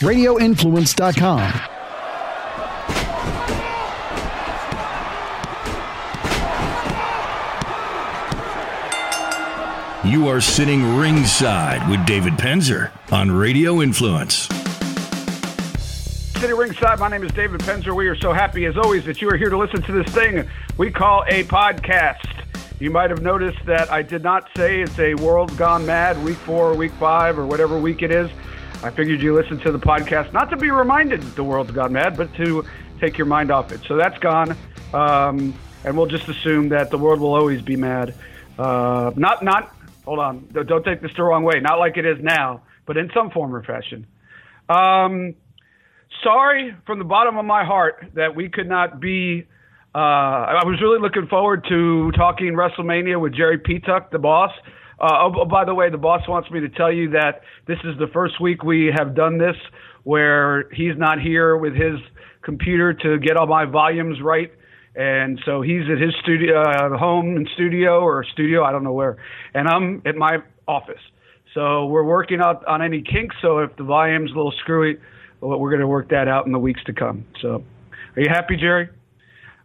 radioinfluence.com. You are sitting ringside with David Penzer on Radio Influence. Sitting Ringside. My name is David Penzer. We are so happy, as always, that you are here to listen to this thing we call a podcast. You might have noticed that I did not say it's a world gone mad, week four, or week five, or whatever week it is. I figured you listen to the podcast not to be reminded the world's gone mad, but to take your mind off it. So that's gone, um, and we'll just assume that the world will always be mad. Uh, not, not. Hold on. Don't take this the wrong way. Not like it is now, but in some form or fashion. Um, sorry from the bottom of my heart that we could not be. Uh, I was really looking forward to talking WrestleMania with Jerry Petuck, the boss. Uh, oh, by the way, the boss wants me to tell you that this is the first week we have done this where he's not here with his computer to get all my volumes right. And so he's at his studio, uh, home and studio or studio, I don't know where. And I'm at my office. So we're working out on any kinks. So if the volume's a little screwy, we're going to work that out in the weeks to come. So, are you happy, Jerry?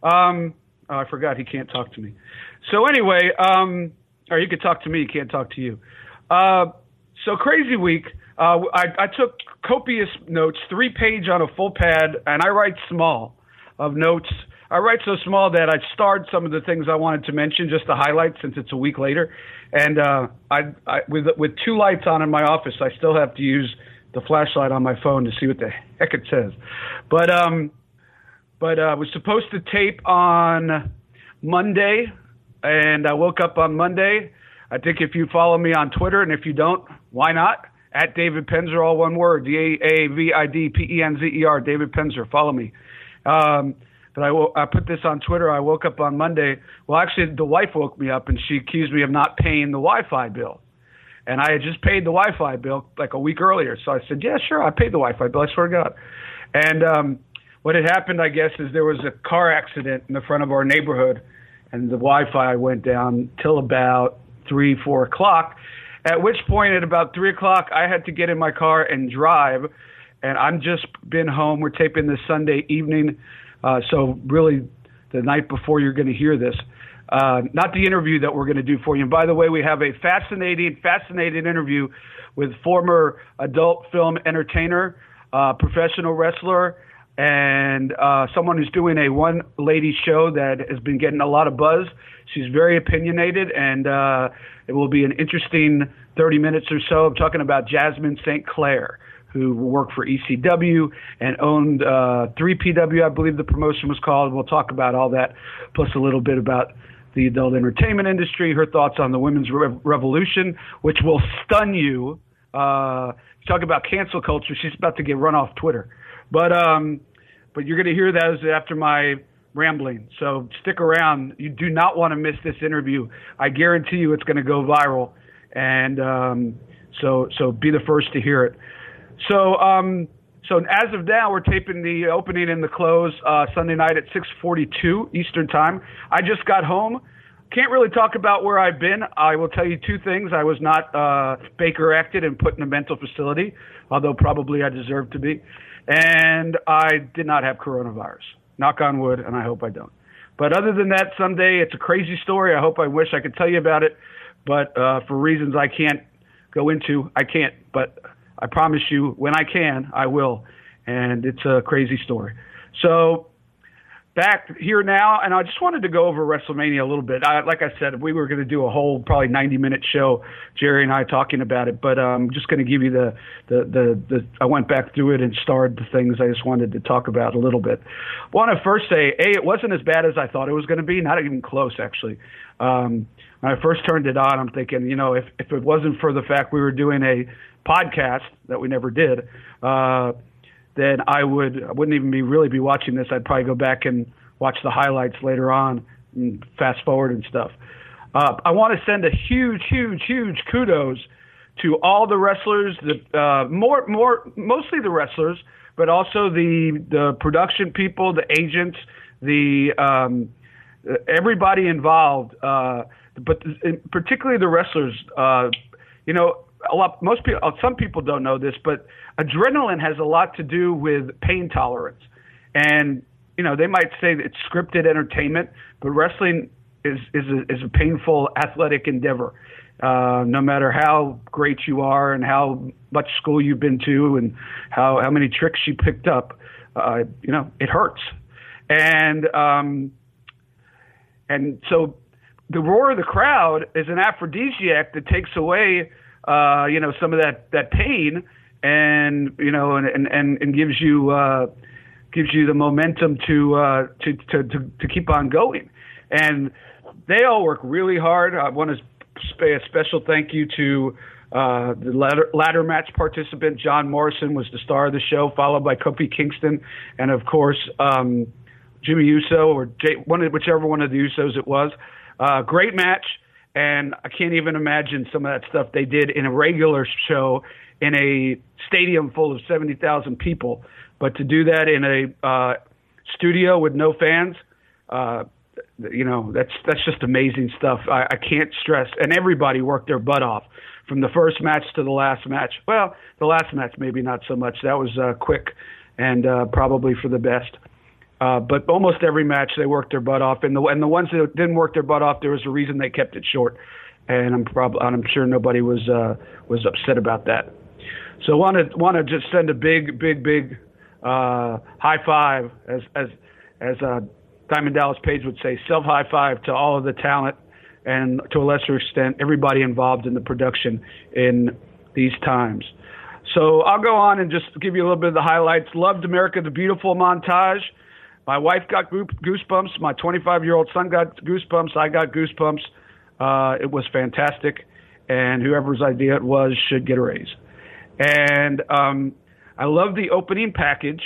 Um, oh, I forgot he can't talk to me. So anyway, um, or you could talk to me. He can't talk to you. Uh, so crazy week. Uh, I, I took copious notes, three page on a full pad, and I write small of notes. I write so small that I starred some of the things I wanted to mention, just the highlights, since it's a week later. And uh, I, I, with with two lights on in my office, I still have to use the flashlight on my phone to see what the heck it says. But um, but uh, I was supposed to tape on Monday, and I woke up on Monday. I think if you follow me on Twitter, and if you don't, why not? At David Penzer, all one word, D A A V I D P E N Z E R, David Penzer. Follow me. Um, but I, put this on Twitter. I woke up on Monday. Well, actually, the wife woke me up and she accused me of not paying the Wi-Fi bill and I had just paid the Wi-Fi bill like a week earlier. So I said, "Yeah, sure, I paid the Wi-Fi bill. I swear to God." And um, what had happened, I guess, is there was a car accident in the front of our neighborhood, and the Wi-Fi went down till about three, four o'clock. At which point, at about three o'clock, I had to get in my car and drive. And I'm just been home. We're taping this Sunday evening, uh, so really, the night before you're going to hear this. Uh, not the interview that we're going to do for you. And by the way, we have a fascinating, fascinating interview with former adult film entertainer, uh, professional wrestler, and uh, someone who's doing a one lady show that has been getting a lot of buzz. She's very opinionated, and uh, it will be an interesting 30 minutes or so. I'm talking about Jasmin St. Claire who worked for ECW and owned uh, 3PW, I believe the promotion was called. We'll talk about all that, plus a little bit about the adult entertainment industry, her thoughts on the women's re- revolution, which will stun you. Uh, talk about cancel culture. She's about to get run off Twitter, but um, but you're going to hear those after my rambling. So stick around. You do not want to miss this interview. I guarantee you, it's going to go viral, and um, so so be the first to hear it. So um, so as of now, we're taping the opening and the close uh, Sunday night at 6:42 Eastern Time. I just got home. Can't really talk about where I've been. I will tell you two things. I was not uh, Baker acted and put in a mental facility, although probably I deserve to be. And I did not have coronavirus. Knock on wood, and I hope I don't. But other than that, someday it's a crazy story. I hope I wish I could tell you about it, but uh, for reasons I can't go into, I can't. But I promise you, when I can, I will. And it's a crazy story. So back here now, and I just wanted to go over WrestleMania a little bit. I, like I said, we were going to do a whole probably 90 minute show, Jerry and I talking about it, but I'm um, just going to give you the, the, the, the, I went back through it and starred the things I just wanted to talk about a little bit. Want to first say, A, it wasn't as bad as I thought it was going to be, not even close, actually. Um, when I first turned it on, I'm thinking, you know, if, if it wasn't for the fact we were doing a podcast that we never did, uh, then I would I wouldn't even be really be watching this. I'd probably go back and watch the highlights later on and fast forward and stuff. Uh, I want to send a huge, huge, huge kudos to all the wrestlers, the uh, more, more, mostly the wrestlers, but also the the production people, the agents, the um, everybody involved, uh, but particularly the wrestlers. Uh, you know, a lot, most people, uh, some people don't know this, but adrenaline has a lot to do with pain tolerance. And you know, they might say it's scripted entertainment, but wrestling is is a, is a painful athletic endeavor. Uh, no matter how great you are and how much school you've been to and how how many tricks you picked up, uh, you know, it hurts. And um, and so the roar of the crowd is an aphrodisiac that takes away, uh, you know, some of that that pain, and you know, and and and gives you uh, gives you the momentum to uh, to, to to to keep on going. And they all work really hard. I want to pay a special thank you to. Uh, the ladder, ladder match participant John Morrison was the star of the show, followed by Kofi Kingston, and of course um, Jimmy Uso or Jay, one of, whichever one of the Usos it was. Uh, great match, and I can't even imagine some of that stuff they did in a regular show in a stadium full of 70,000 people. But to do that in a uh, studio with no fans, uh, you know, that's that's just amazing stuff. I, I can't stress, and everybody worked their butt off from the first match to the last match. Well, the last match maybe not so much. That was uh, quick and uh, probably for the best. Uh, but almost every match they worked their butt off, and the and the ones that didn't work their butt off, there was a reason they kept it short, and I'm probably I'm sure nobody was uh, was upset about that. So want to want to just send a big big big uh, high five as as as uh, Diamond Dallas Page would say, self high five to all of the talent and to a lesser extent everybody involved in the production in these times. So I'll go on and just give you a little bit of the highlights. Loved America the Beautiful montage. My wife got goosebumps. My 25 year old son got goosebumps. I got goosebumps. Uh, it was fantastic, and whoever's idea it was should get a raise. And um, I love the opening package.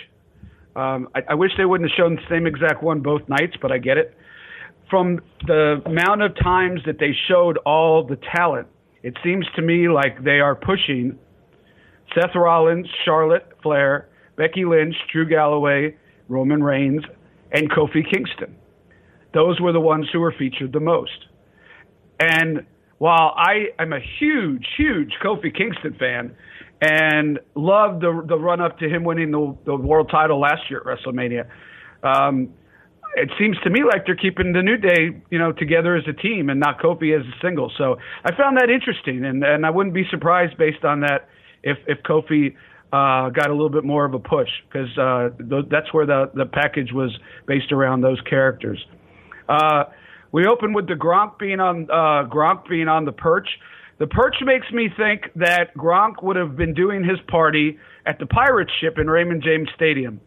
Um, I, I wish they wouldn't have shown the same exact one both nights, but I get it. From the amount of times that they showed all the talent, it seems to me like they are pushing Seth Rollins, Charlotte Flair, Becky Lynch, Drew Galloway, Roman Reigns, and Kofi Kingston. Those were the ones who were featured the most. And while I am a huge, huge Kofi Kingston fan and loved the, the run up to him winning the, the world title last year at WrestleMania, um, it seems to me like they're keeping the New Day, you know, together as a team and not Kofi as a single. So I found that interesting, and, and I wouldn't be surprised based on that if if Kofi uh, got a little bit more of a push because uh, th- that's where the the package was based around those characters. Uh, we opened with the Gronk being on uh, Gronk being on the perch. The perch makes me think that Gronk would have been doing his party at the pirate ship in Raymond James Stadium,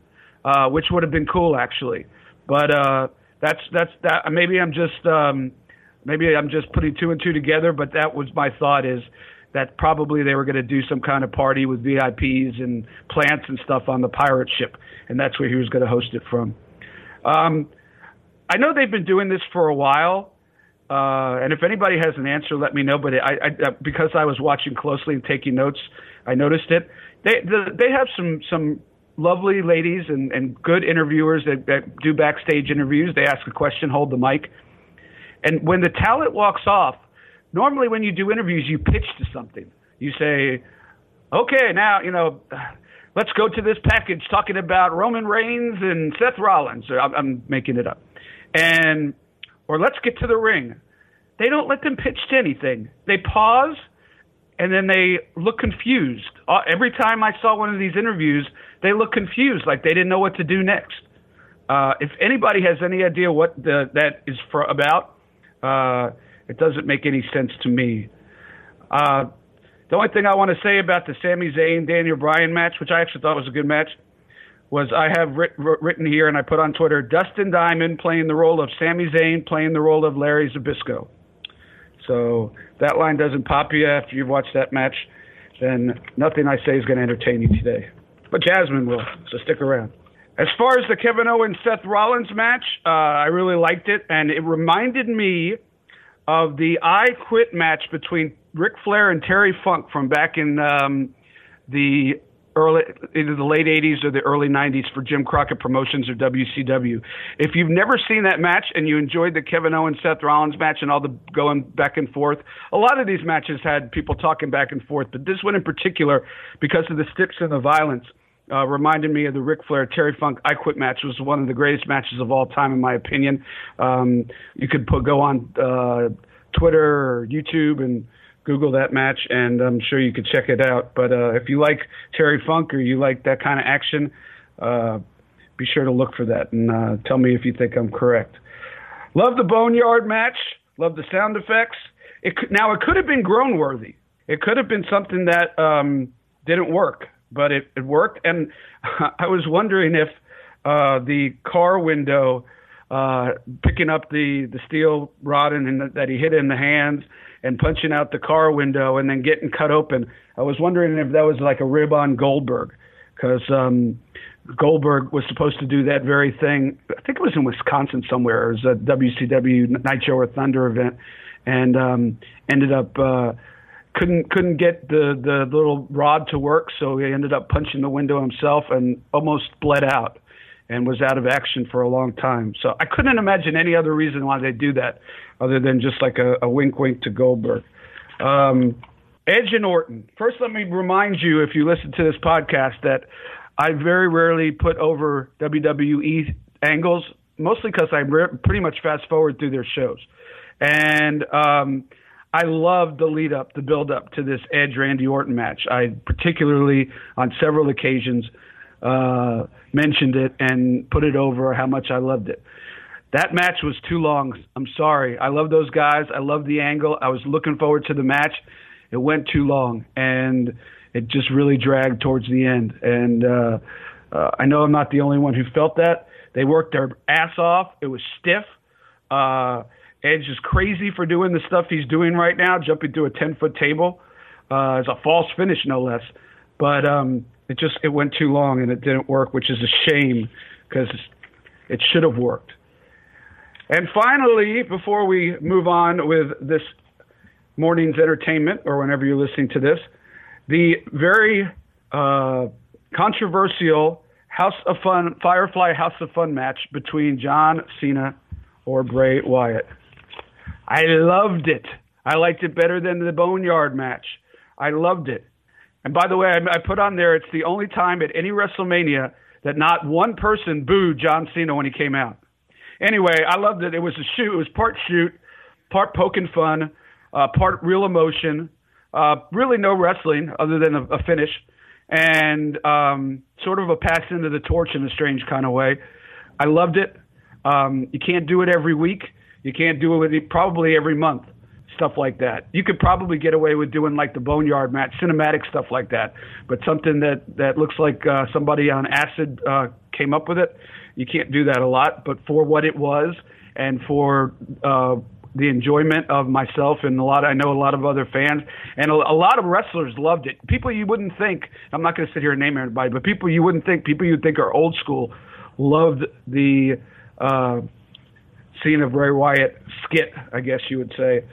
uh, which would have been cool actually. But uh, that's that's that. Maybe I'm just um, maybe I'm just putting two and two together. But that was my thought is that probably they were going to do some kind of party with VIPs and plants and stuff on the pirate ship, and that's where he was going to host it from. Um, I know they've been doing this for a while, uh, and if anybody has an answer, let me know. But I, I, uh, because I was watching closely and taking notes, I noticed it. They the, they have some some lovely ladies and, and good interviewers that, that do backstage interviews. They ask a question, hold the mic, and when the talent walks off normally when you do interviews, you pitch to something. You say, okay, now, you know, let's go to this package talking about Roman Reigns and Seth Rollins. I'm making it up. And, or let's get to the ring. They don't let them pitch to anything. They pause and then they look confused. Uh, every time I saw one of these interviews, they look confused, like they didn't know what to do next. Uh, if anybody has any idea what the, that is for about, uh, it doesn't make any sense to me. Uh, the only thing I want to say about the Sami Zayn Daniel Bryan match, which I actually thought was a good match, was I have writ- written here and I put on Twitter Dustin Diamond playing the role of Sami Zayn, playing the role of Larry Zbyszko. So that line doesn't pop you after you've watched that match, then nothing I say is going to entertain you today. But Jasmin will, so stick around. As far as the Kevin Owens Seth Rollins match, uh, I really liked it, and it reminded me of the I Quit match between Ric Flair and Terry Funk from back in um, the early either the late 80s or the early 90s for Jim Crockett Promotions or WCW. If you've never seen that match and you enjoyed the Kevin Owens Seth Rollins match and all the going back and forth, a lot of these matches had people talking back and forth, but this one in particular because of the stips and the violence uh, reminded me of the Ric Flair Terry Funk I Quit match was one of the greatest matches of all time in my opinion. Um, you could put go on uh, Twitter or YouTube and Google that match, and I'm sure you could check it out. But uh, if you like Terry Funk or you like that kind of action, uh, be sure to look for that and uh, tell me if you think I'm correct. Love the Boneyard match. Love the sound effects. It now it could have been groan worthy. It could have been something that um, didn't work, but it, it worked. And I was wondering if uh, the car window uh, picking up the the steel rod and that he hit in the hands and punching out the car window and then getting cut open. I was wondering if that was like a rib on Goldberg, because um, Goldberg was supposed to do that very thing. I think it was in Wisconsin somewhere. It was a WCW Nitro or Thunder event, and um, ended up. Uh, couldn't couldn't get the the little rod to work, so he ended up punching the window himself and almost bled out and was out of action for a long time. So I couldn't imagine any other reason why they do that other than just like a, a wink wink to Goldberg. Um, Edge and Orton. First, let me remind you, if you listen to this podcast, that I very rarely put over WWE angles, mostly because I re- pretty much fast forward through their shows. And um, I loved the lead up, the build up to this Edge Randy Orton match. I particularly, on several occasions, uh, mentioned it and put it over how much I loved it. That match was too long. I'm sorry. I love those guys. I love the angle. I was looking forward to the match. It went too long, and it just really dragged towards the end. And uh, uh, I know I'm not the only one who felt that. They worked their ass off. It was stiff. Uh, Edge is crazy for doing the stuff he's doing right now, jumping through a 10 foot table. Uh, it's a false finish, no less. But um, it just it went too long and it didn't work, which is a shame because it should have worked. And finally, before we move on with this morning's entertainment, or whenever you're listening to this, the very uh, controversial House of Fun Firefly House of Fun match between John Cena or Bray Wyatt. I loved it. I liked it better than the Boneyard match. I loved it. And by the way, I, put on there it's the only time at any WrestleMania that not one person booed John Cena when he came out. Anyway, I loved it. It was a shoot. It was part shoot, part poking fun, uh, part real emotion. Uh, really no wrestling other than a, a finish, and um, sort of a pass into the torch in a strange kind of way. I loved it. Um, you can't do it every week. You can't do it with probably every month stuff like that. You could probably get away with doing like the Boneyard match, cinematic stuff like that. But something that that looks like uh, somebody on acid uh, came up with it, you can't do that a lot. But for what it was, and for uh, the enjoyment of myself and a lot, I know a lot of other fans, and a, a lot of wrestlers loved it. People you wouldn't think. I'm not going to sit here and name everybody, but people you wouldn't think, people you think are old school, loved the. Uh, scene of Bray Wyatt skit, I guess you would say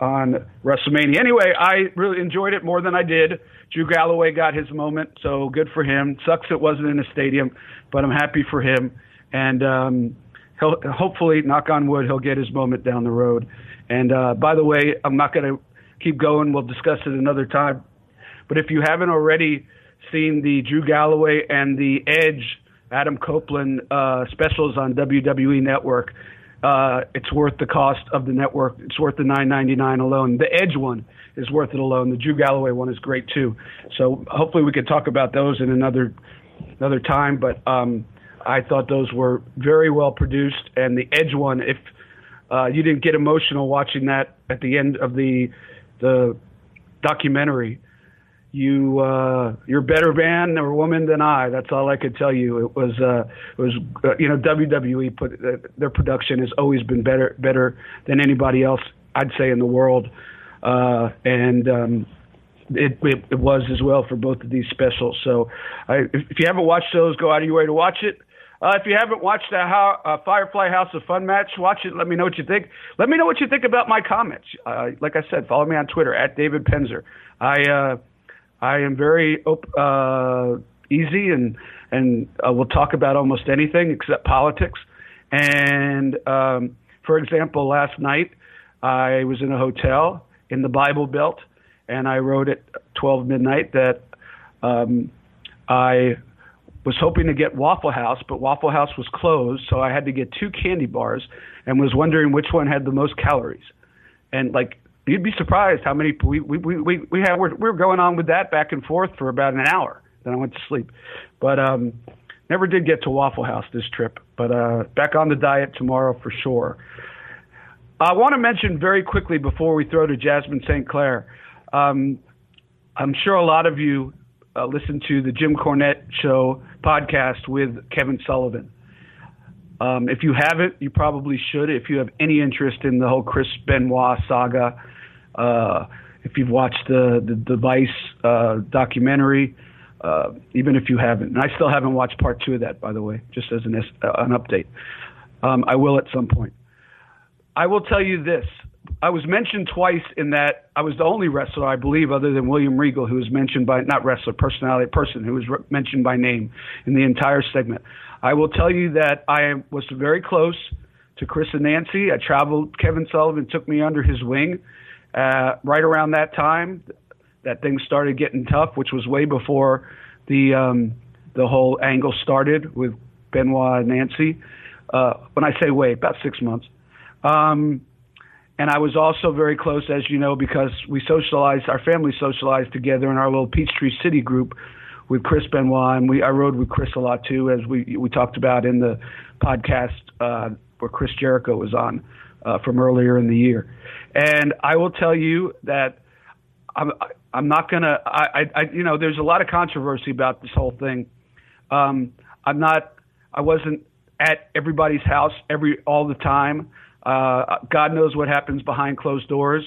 on WrestleMania. Anyway, I really enjoyed it more than I did. Drew Galloway got his moment, so good for him. Sucks it wasn't in a stadium, but I'm happy for him. And um, he'll hopefully, knock on wood, he'll get his moment down the road. And uh, by the way, I'm not going to keep going. We'll discuss it another time. But if you haven't already seen the Drew Galloway and the Edge Adam Copeland uh, specials on WWE Network, uh, it's worth the cost of the network. It's worth the 9.99 alone. The Edge one is worth it alone. The Drew Galloway one is great too. So hopefully we could talk about those in another another time. But um, I thought those were very well produced. And the Edge one, if uh, you didn't get emotional watching that at the end of the the documentary, you uh, you're a better man or woman than I. That's all I could tell you. It was uh, it was uh, you know WWE put uh, their production has always been better better than anybody else I'd say in the world, uh, and um, it, it, it was as well for both of these specials. So I, if, you haven't watched those, go out of your way to watch it. Uh, if you haven't watched the how, uh, Firefly House of Fun match, watch it. Let me know what you think. Let me know what you think about my comments. Uh, like I said, follow me on Twitter at David Penzer. I uh, I am very uh, easy and and uh, we'll talk about almost anything except politics. And um, for example, last night I was in a hotel in the Bible Belt, and I wrote at 12 midnight that um, I was hoping to get Waffle House, but Waffle House was closed, so I had to get two candy bars, and was wondering which one had the most calories. And like you'd be surprised how many we we we we have we're, we were going on with that back and forth for about an hour. Then I went to sleep, but um, never did get to Waffle House this trip. But uh, back on the diet tomorrow for sure. I want to mention very quickly before we throw to Jasmin St. Claire. Um, I'm sure a lot of you uh, listen to the Jim Cornette Show podcast with Kevin Sullivan. Um, if you haven't, you probably should. If you have any interest in the whole Chris Benoit saga, uh, if you've watched the the, the Vice uh, documentary, uh, even if you haven't, and I still haven't watched part two of that, by the way, just as an uh, an update. Um, I will at some point. I will tell you this: I was mentioned twice in that I was the only wrestler, I believe, other than William Regal, who was mentioned by not wrestler, personality, person who was re- mentioned by name in the entire segment. I will tell you that I was very close to Chris and Nancy. I traveled. Kevin Sullivan took me under his wing. Uh, right around that time, that things started getting tough, which was way before the um, the whole angle started with Benoit and Nancy. Uh, when I say way, about six months. Um, and I was also very close, as you know, because we socialized, our family socialized together in our little Peachtree City group with Chris Benoit, and we I rode with Chris a lot too, as we we talked about in the podcast uh, where Chris Jericho was on uh, from earlier in the year. And I will tell you that I'm I'm not gonna I, I you know there's a lot of controversy about this whole thing. Um, I'm not I wasn't at everybody's house every all the time. Uh, God knows what happens behind closed doors.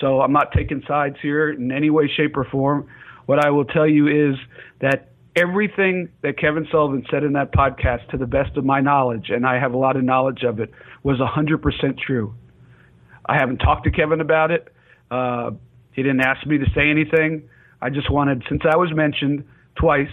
So I'm not taking sides here in any way, shape, or form. What I will tell you is that everything that Kevin Sullivan said in that podcast, to the best of my knowledge, and I have a lot of knowledge of it, was 100% true. I haven't talked to Kevin about it. Uh, he didn't ask me to say anything. I just wanted, since I was mentioned twice,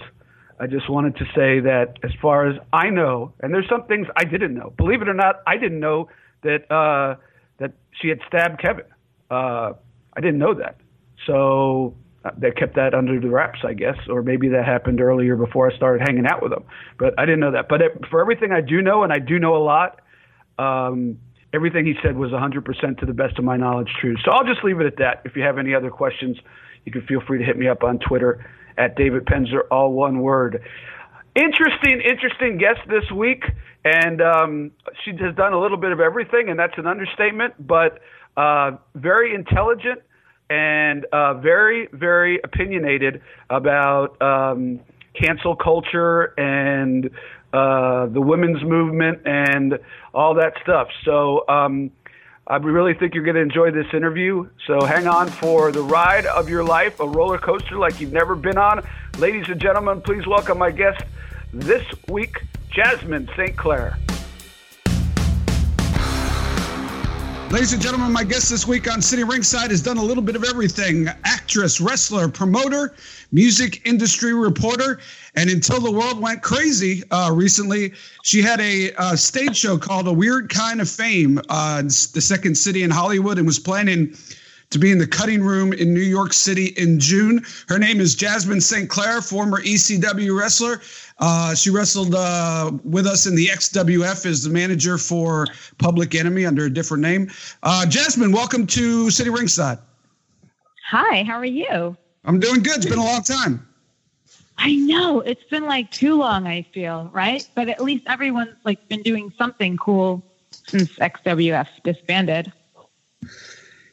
I just wanted to say that as far as I know, and there's some things I didn't know. Believe it or not, I didn't know that uh, that she had stabbed Kevin. Uh, I didn't know that, so uh, they kept that under the wraps, I guess, or maybe that happened earlier before I started hanging out with them. But I didn't know that. But it, for everything I do know, and I do know a lot, um, everything he said was 100% to the best of my knowledge true. So I'll just leave it at that. If you have any other questions, you can feel free to hit me up on Twitter at David Penzer, all one word. Interesting, interesting guest this week, and um, she has done a little bit of everything, and that's an understatement. But uh, very intelligent and uh, very, very opinionated about um, cancel culture and uh, the women's movement and all that stuff. So. Um, I really think you're going to enjoy this interview. So hang on for the ride of your life, a roller coaster like you've never been on. Ladies and gentlemen, please welcome my guest, this week, Jasmin St. Claire. Ladies and gentlemen, my guest this week on Sitting Ringside has done a little bit of everything actress, wrestler, promoter, music industry reporter. And until the world went crazy uh, recently, she had a uh, stage show called A Weird Kind of Fame, uh, the second city in Hollywood, and was planning to be in the cutting room in New York City in June. Her name is Jasmin St. Claire, former ECW wrestler. Uh, she wrestled uh, with us in the XWF as the manager for Public Enemy under a different name. Uh, Jasmin, welcome to Sitting Ringside. Hi, how are you? I'm doing good. It's been a long time. I know it's been like too long. I feel right, but at least everyone's like been doing something cool since XWF disbanded.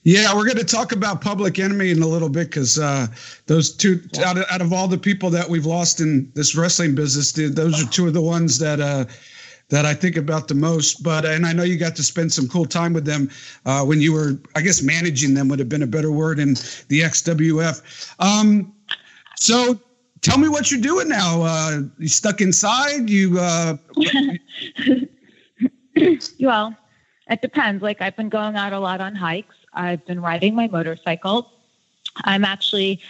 Yeah, we're going to talk about Public Enemy in a little bit because uh, those two, out, of, out of all the people that we've lost in this wrestling business, those are two of the ones that uh, that I think about the most. But and I know you got to spend some cool time with them uh, when you were, I guess, managing them would have been a better word in the XWF. Um, so tell me what you're doing now. Uh, you stuck inside? You? Uh, well, it depends. Like I've been going out a lot on hikes. I've been riding my motorcycle. I'm actually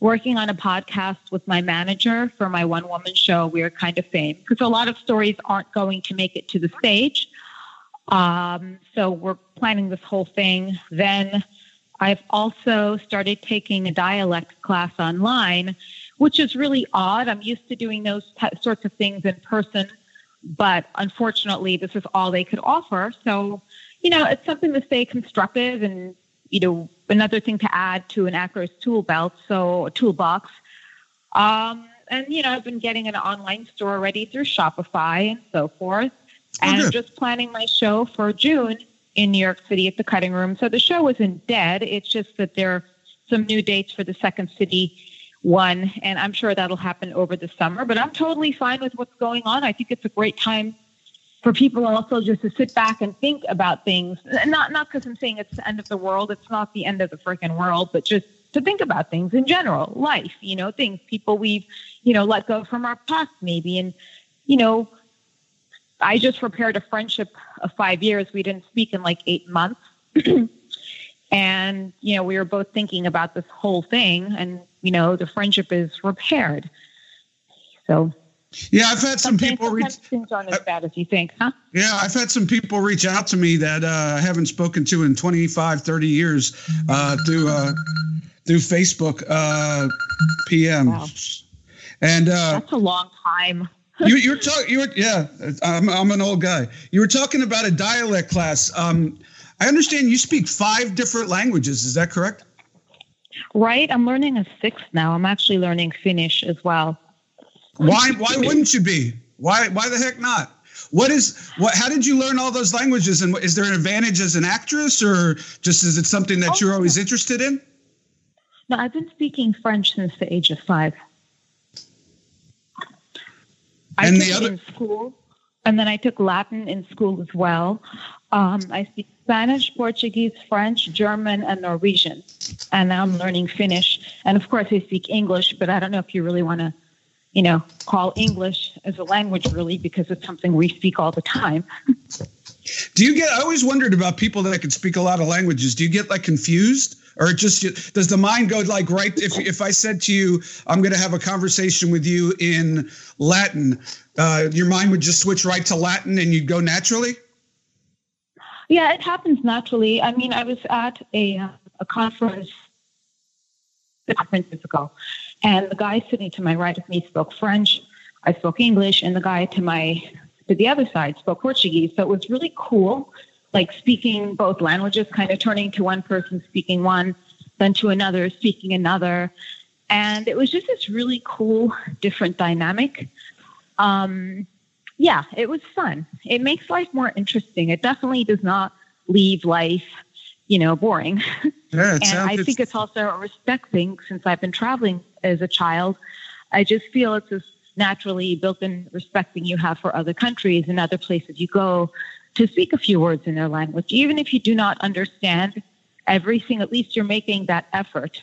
working on a podcast with my manager for my one woman show, Weird Kind of Fame, because a lot of stories aren't going to make it to the stage. Um, so we're planning this whole thing. Then I've also started taking a dialect class online, which is really odd. I'm used to doing those t- sorts of things in person, but unfortunately, this is all they could offer. So, you know, it's something to stay constructive and, you know, another thing to add to an actor's tool belt, so a toolbox. Um, and, you know, I've been getting an online store ready through Shopify and so forth. Oh, and good. just planning my show for June in New York City at the Cutting Room. So the show isn't dead. It's just that there are some new dates for the Second City one, and I'm sure that'll happen over the summer. But I'm totally fine with what's going on. I think it's a great time for people also just to sit back and think about things. Not not because I'm saying it's the end of the world. It's not the end of the freaking world, but just to think about things in general, life. You know, things people we've you know let go from our past maybe, and you know I just repaired a friendship of five years. We didn't speak in like eight months. and, you know, we were both thinking about this whole thing and, you know, the friendship is repaired. So Yeah, I've had some sometimes, people reach. things aren't as bad as you think, huh? Yeah, I've had some people reach out to me that uh, I haven't spoken to in 25, 30 years uh, through uh, through Facebook uh, PM. Wow. And uh, That's a long time. you, were talking. You were yeah. I'm I'm an old guy. You were talking about a dialect class. Um, I understand you speak five different languages. Is that correct? Right? I'm learning a sixth now. I'm actually learning Finnish as well. Why why wouldn't you be? Why why the heck not? What is what? How did you learn all those languages? And is there an advantage as an actress, or just is it something that Oh, you're always yeah. interested in? No, I've been speaking French since the age of five. I And took the it other- in school, and then I took Latin in school as well. Um, I speak Spanish, Portuguese, French, German, and Norwegian, and now I'm learning Finnish. And of course, I speak English, but I don't know if you really want to, you know, call English as a language really because it's something we speak all the time. Do you get? I always wondered about people that can speak a lot of languages. Do you get like confused, or just does the mind go like right? If if I said to you, I'm going to have a conversation with you in Latin, uh, your mind would just switch right to Latin, and you'd go naturally. Yeah, it happens naturally. I mean, I was at a uh, a conference a conference ago, and the guy sitting to my right of me spoke French. I spoke English, and the guy to my to the other side spoke Portuguese. So it was really cool, like speaking both languages, kind of turning to one person speaking one, then to another speaking another, and it was just this really cool, different dynamic. Um, yeah, it was fun. It makes life more interesting. It definitely does not leave life, you know, boring. Yeah, and I think it's also a respect thing since I've been traveling as a child. I just feel it's this naturally built in respect thing you have for other countries and other places you go to speak a few words in their language. Even if you do not understand everything, at least you're making that effort.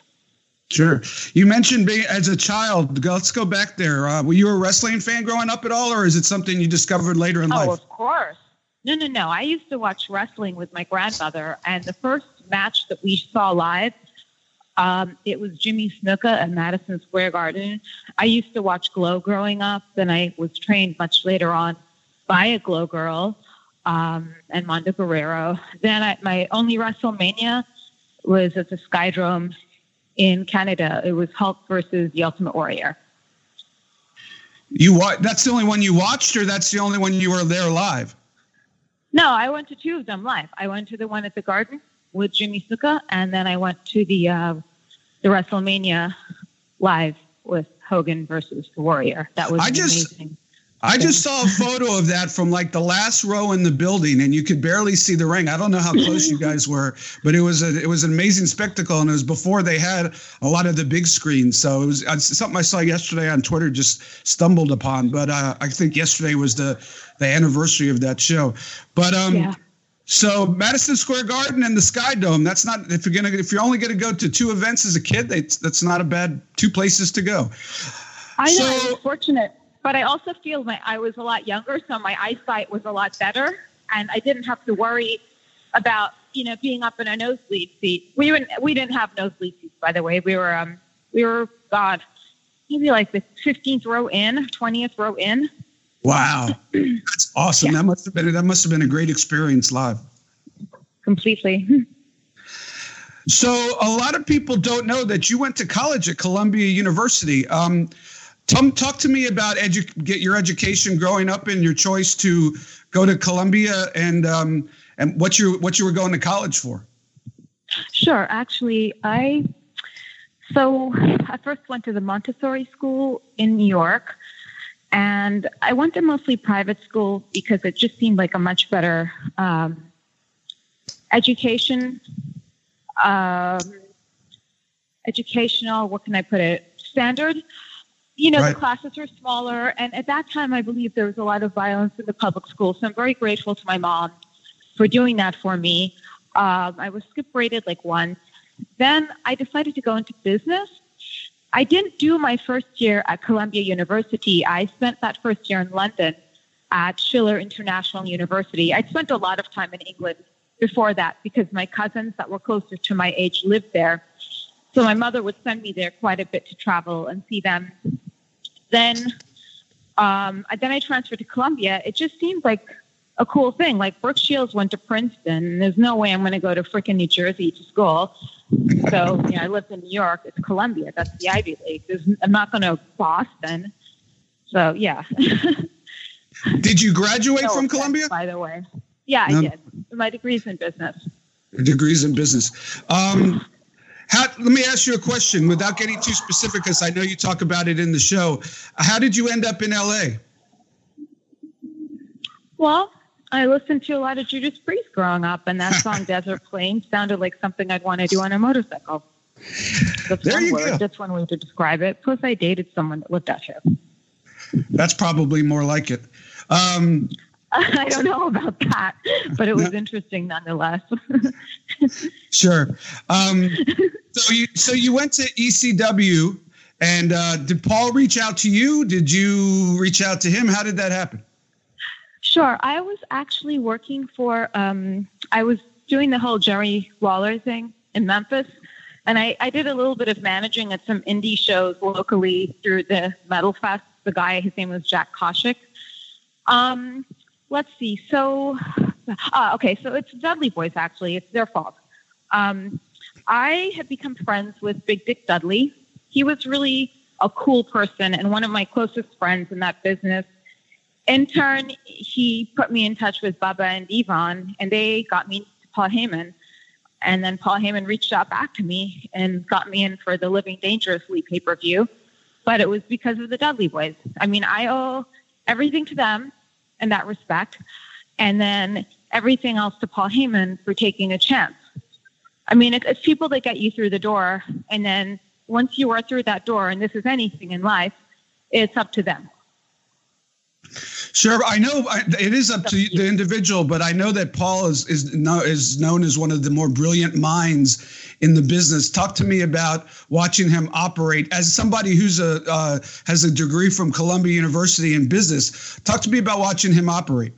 Sure. You mentioned being as a child. Let's go back there. Uh, were you a wrestling fan growing up at all, or is it something you discovered later in Oh, life? Oh, of course. No, no, no. I used to watch wrestling with my grandmother, and the first match that we saw live, um, it was Jimmy Snuka at Madison Square Garden. I used to watch Glow growing up, and I was trained much later on by a Glow girl um, and Mando Guerrero. Then I, my only WrestleMania was at the SkyDome in Canada. It was Hulk versus the Ultimate Warrior. You wa- That's the only one you watched, or that's the only one you were there live? No, I went to two of them live. I went to the one at the Garden with Jimmy Snuka, and then I went to the uh, the WrestleMania live with Hogan versus the Warrior. That was I just- amazing. I just saw a photo of that from like the last row in the building, and you could barely see the ring. I don't know how close you guys were, but it was a it was an amazing spectacle, and it was before they had a lot of the big screens. So it was it's something I saw yesterday on Twitter, just stumbled upon. But uh, I think yesterday was the the anniversary of that show. But um, Yeah. so Madison Square Garden and the Sky Dome. That's not if you're gonna if you're only gonna go to two events as a kid, that's that's not a bad two places to go. I know So- fortunate, but I also feel my I was a lot younger, so my eyesight was a lot better, and I didn't have to worry about you know being up in a nosebleed seat. We were we didn't have nosebleed seats, by the way. We were um We were, God, maybe like the 15th row in, 20th row in. Wow, that's awesome. Yeah. That must have been that must have been a great experience live. Completely. So a lot of people don't know that you went to college at Columbia University. Um, Tom, talk to me about edu- get your education growing up and your choice to go to Columbia and um, and what you what you were going to college for. Sure. Actually, I so I first went to the Montessori school in New York, and I went to mostly private school because it just seemed like a much better um, education. Um, educational, what can I put it? Standard. You know, right. the classes were smaller, and at that time, I believe there was a lot of violence in the public school. So I'm very grateful to my mom for doing that for me. Um, I was skip graded like once. Then I decided to go into business. I didn't do my first year at Columbia University. I spent that first year in London at Schiller International University. I'd spent a lot of time in England before that because my cousins that were closer to my age lived there. So my mother would send me there quite a bit to travel and see them. Then, um, then I transferred to Columbia. It just seemed like a cool thing. Like Brooke Shields went to Princeton. There's no way I'm going to go to freaking New Jersey to school. So, yeah, I lived in New York. It's Columbia. That's the Ivy League. There's, I'm not going to Boston. So, yeah. did you graduate no from offense, Columbia? By the way. Yeah. I did. My degree's in business. Degrees in business. Um, how, let me ask you a question without getting too specific, because I know you talk about it in the show. How did you end up in LA? Well, I listened to a lot of Judas Priest growing up, and that song "Desert Plain" sounded like something I'd want to do on a motorcycle. That's there one word. Go. That's one way to describe it. Plus, I dated someone that lived out here. That's probably more like it. Um, I don't know about that, but it was no. interesting nonetheless. sure. Um, so you so you went to ECW, and uh, did Paul reach out to you? Did you reach out to him? How did that happen? Sure. I was actually working for. Um, I was doing the whole Jerry Lawler thing in Memphis, and I, I did a little bit of managing at some indie shows locally through the Metal Fest. The guy, his name was Jack Koshik. Um, let's see. So, uh, okay, so it's Dudley Boys, actually. It's their fault. Um, I have become friends with Big Dick Dudley. He was really a cool person and one of my closest friends in that business. In turn, he put me in touch with Bubba and D-Von, and they got me to Paul Heyman. And then Paul Heyman reached out back to me and got me in for the Living Dangerously pay per view. But it was because of the Dudley Boys. I mean, I owe everything to them in that respect. And then everything else to Paul Heyman for taking a chance. I mean, it's, it's people that get you through the door. And then once you are through that door, and this is anything in life, it's up to them. Sure, I know it is up to the individual, but I know that Paul is is is known as one of the more brilliant minds in the business. Talk to me about watching him operate as somebody who's a uh, has a degree from Columbia University in business. Talk to me about watching him operate.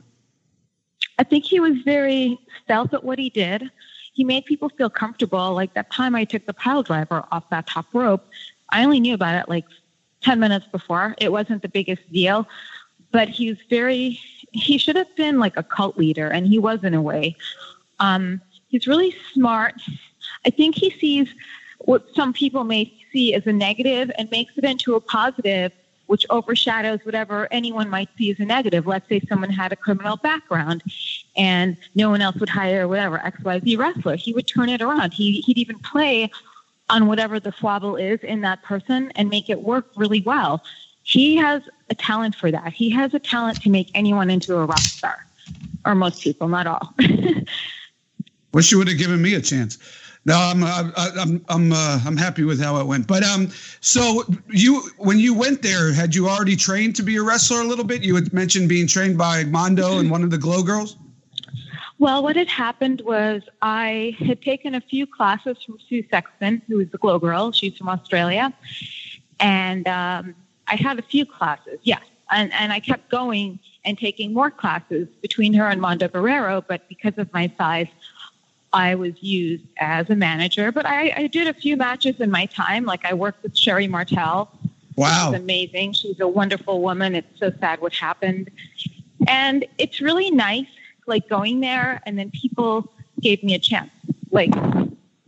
I think he was very stealth at what he did. He made people feel comfortable. Like that time I took the pile driver off that top rope, I only knew about it like 10 minutes before. It wasn't the biggest deal but he's very he should have been like a cult leader and he was in a way. Um, he's really smart. I think he sees what some people may see as a negative and makes it into a positive which overshadows whatever anyone might see as a negative. Let's say someone had a criminal background and no one else would hire whatever xyz wrestler. He would turn it around. He, he'd even play on whatever the squabble is in that person and make it work really well. He has a talent for that. He has a talent to make anyone into a rock star, or most people, not all. Wish you would have given me a chance. No, I'm I'm I'm uh, I'm happy with how it went. But um, so you when you went there, had you already trained to be a wrestler a little bit? You had mentioned being trained by Mando and one of the Glow Girls. Well, what had happened was I had taken a few classes from Sue Sexton, who is the Glow Girl. She's from Australia, and um, I had a few classes, yes. And, and I kept going and taking more classes between her and Mando Guerrero, but because of my size, I was used as a manager, but I, I did a few matches in my time. Like I worked with Sherri Martel. Wow. She's amazing. She's a wonderful woman. It's so sad what happened. And it's really nice, like going there, and then people gave me a chance. Like,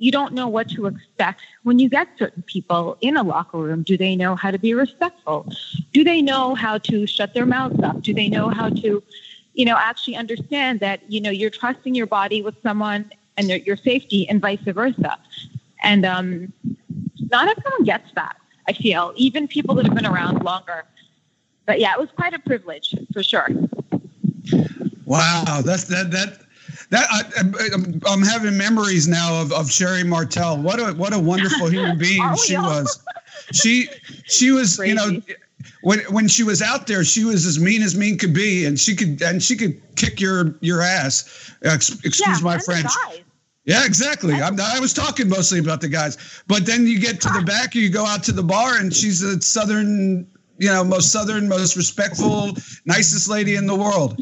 you don't know what to expect when you get certain people in a locker room. Do they know how to be respectful? Do they know how to shut their mouths up? Do they know how to, you know, actually understand that, you know, you're trusting your body with someone and your safety and vice versa? And um, not everyone gets that, I feel, even people that have been around longer. But yeah, it was quite a privilege for sure. Wow, that's that that that I, am having memories now of, of Sherri Martel. What a what a wonderful human being she was. She she was Crazy. you know when when she was out there, she was as mean as mean could be, and she could and she could kick your your ass. excuse yeah, my French. Yeah, exactly. i was talking mostly about the guys, but then you get to the back, you go out to the bar, and she's a southern, you know, most southern, most respectful, nicest lady in the world.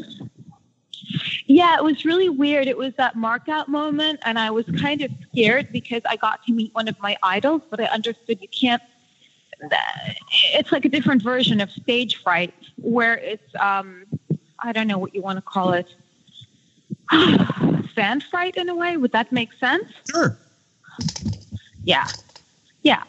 Yeah, it was really weird. It was that markout moment, and I was kind of scared because I got to meet one of my idols, but I understood you can't. It's like a different version of stage fright, where it's um, I don't know what you want to call it, fan fright in a way. Would that make sense? Sure. Yeah, yeah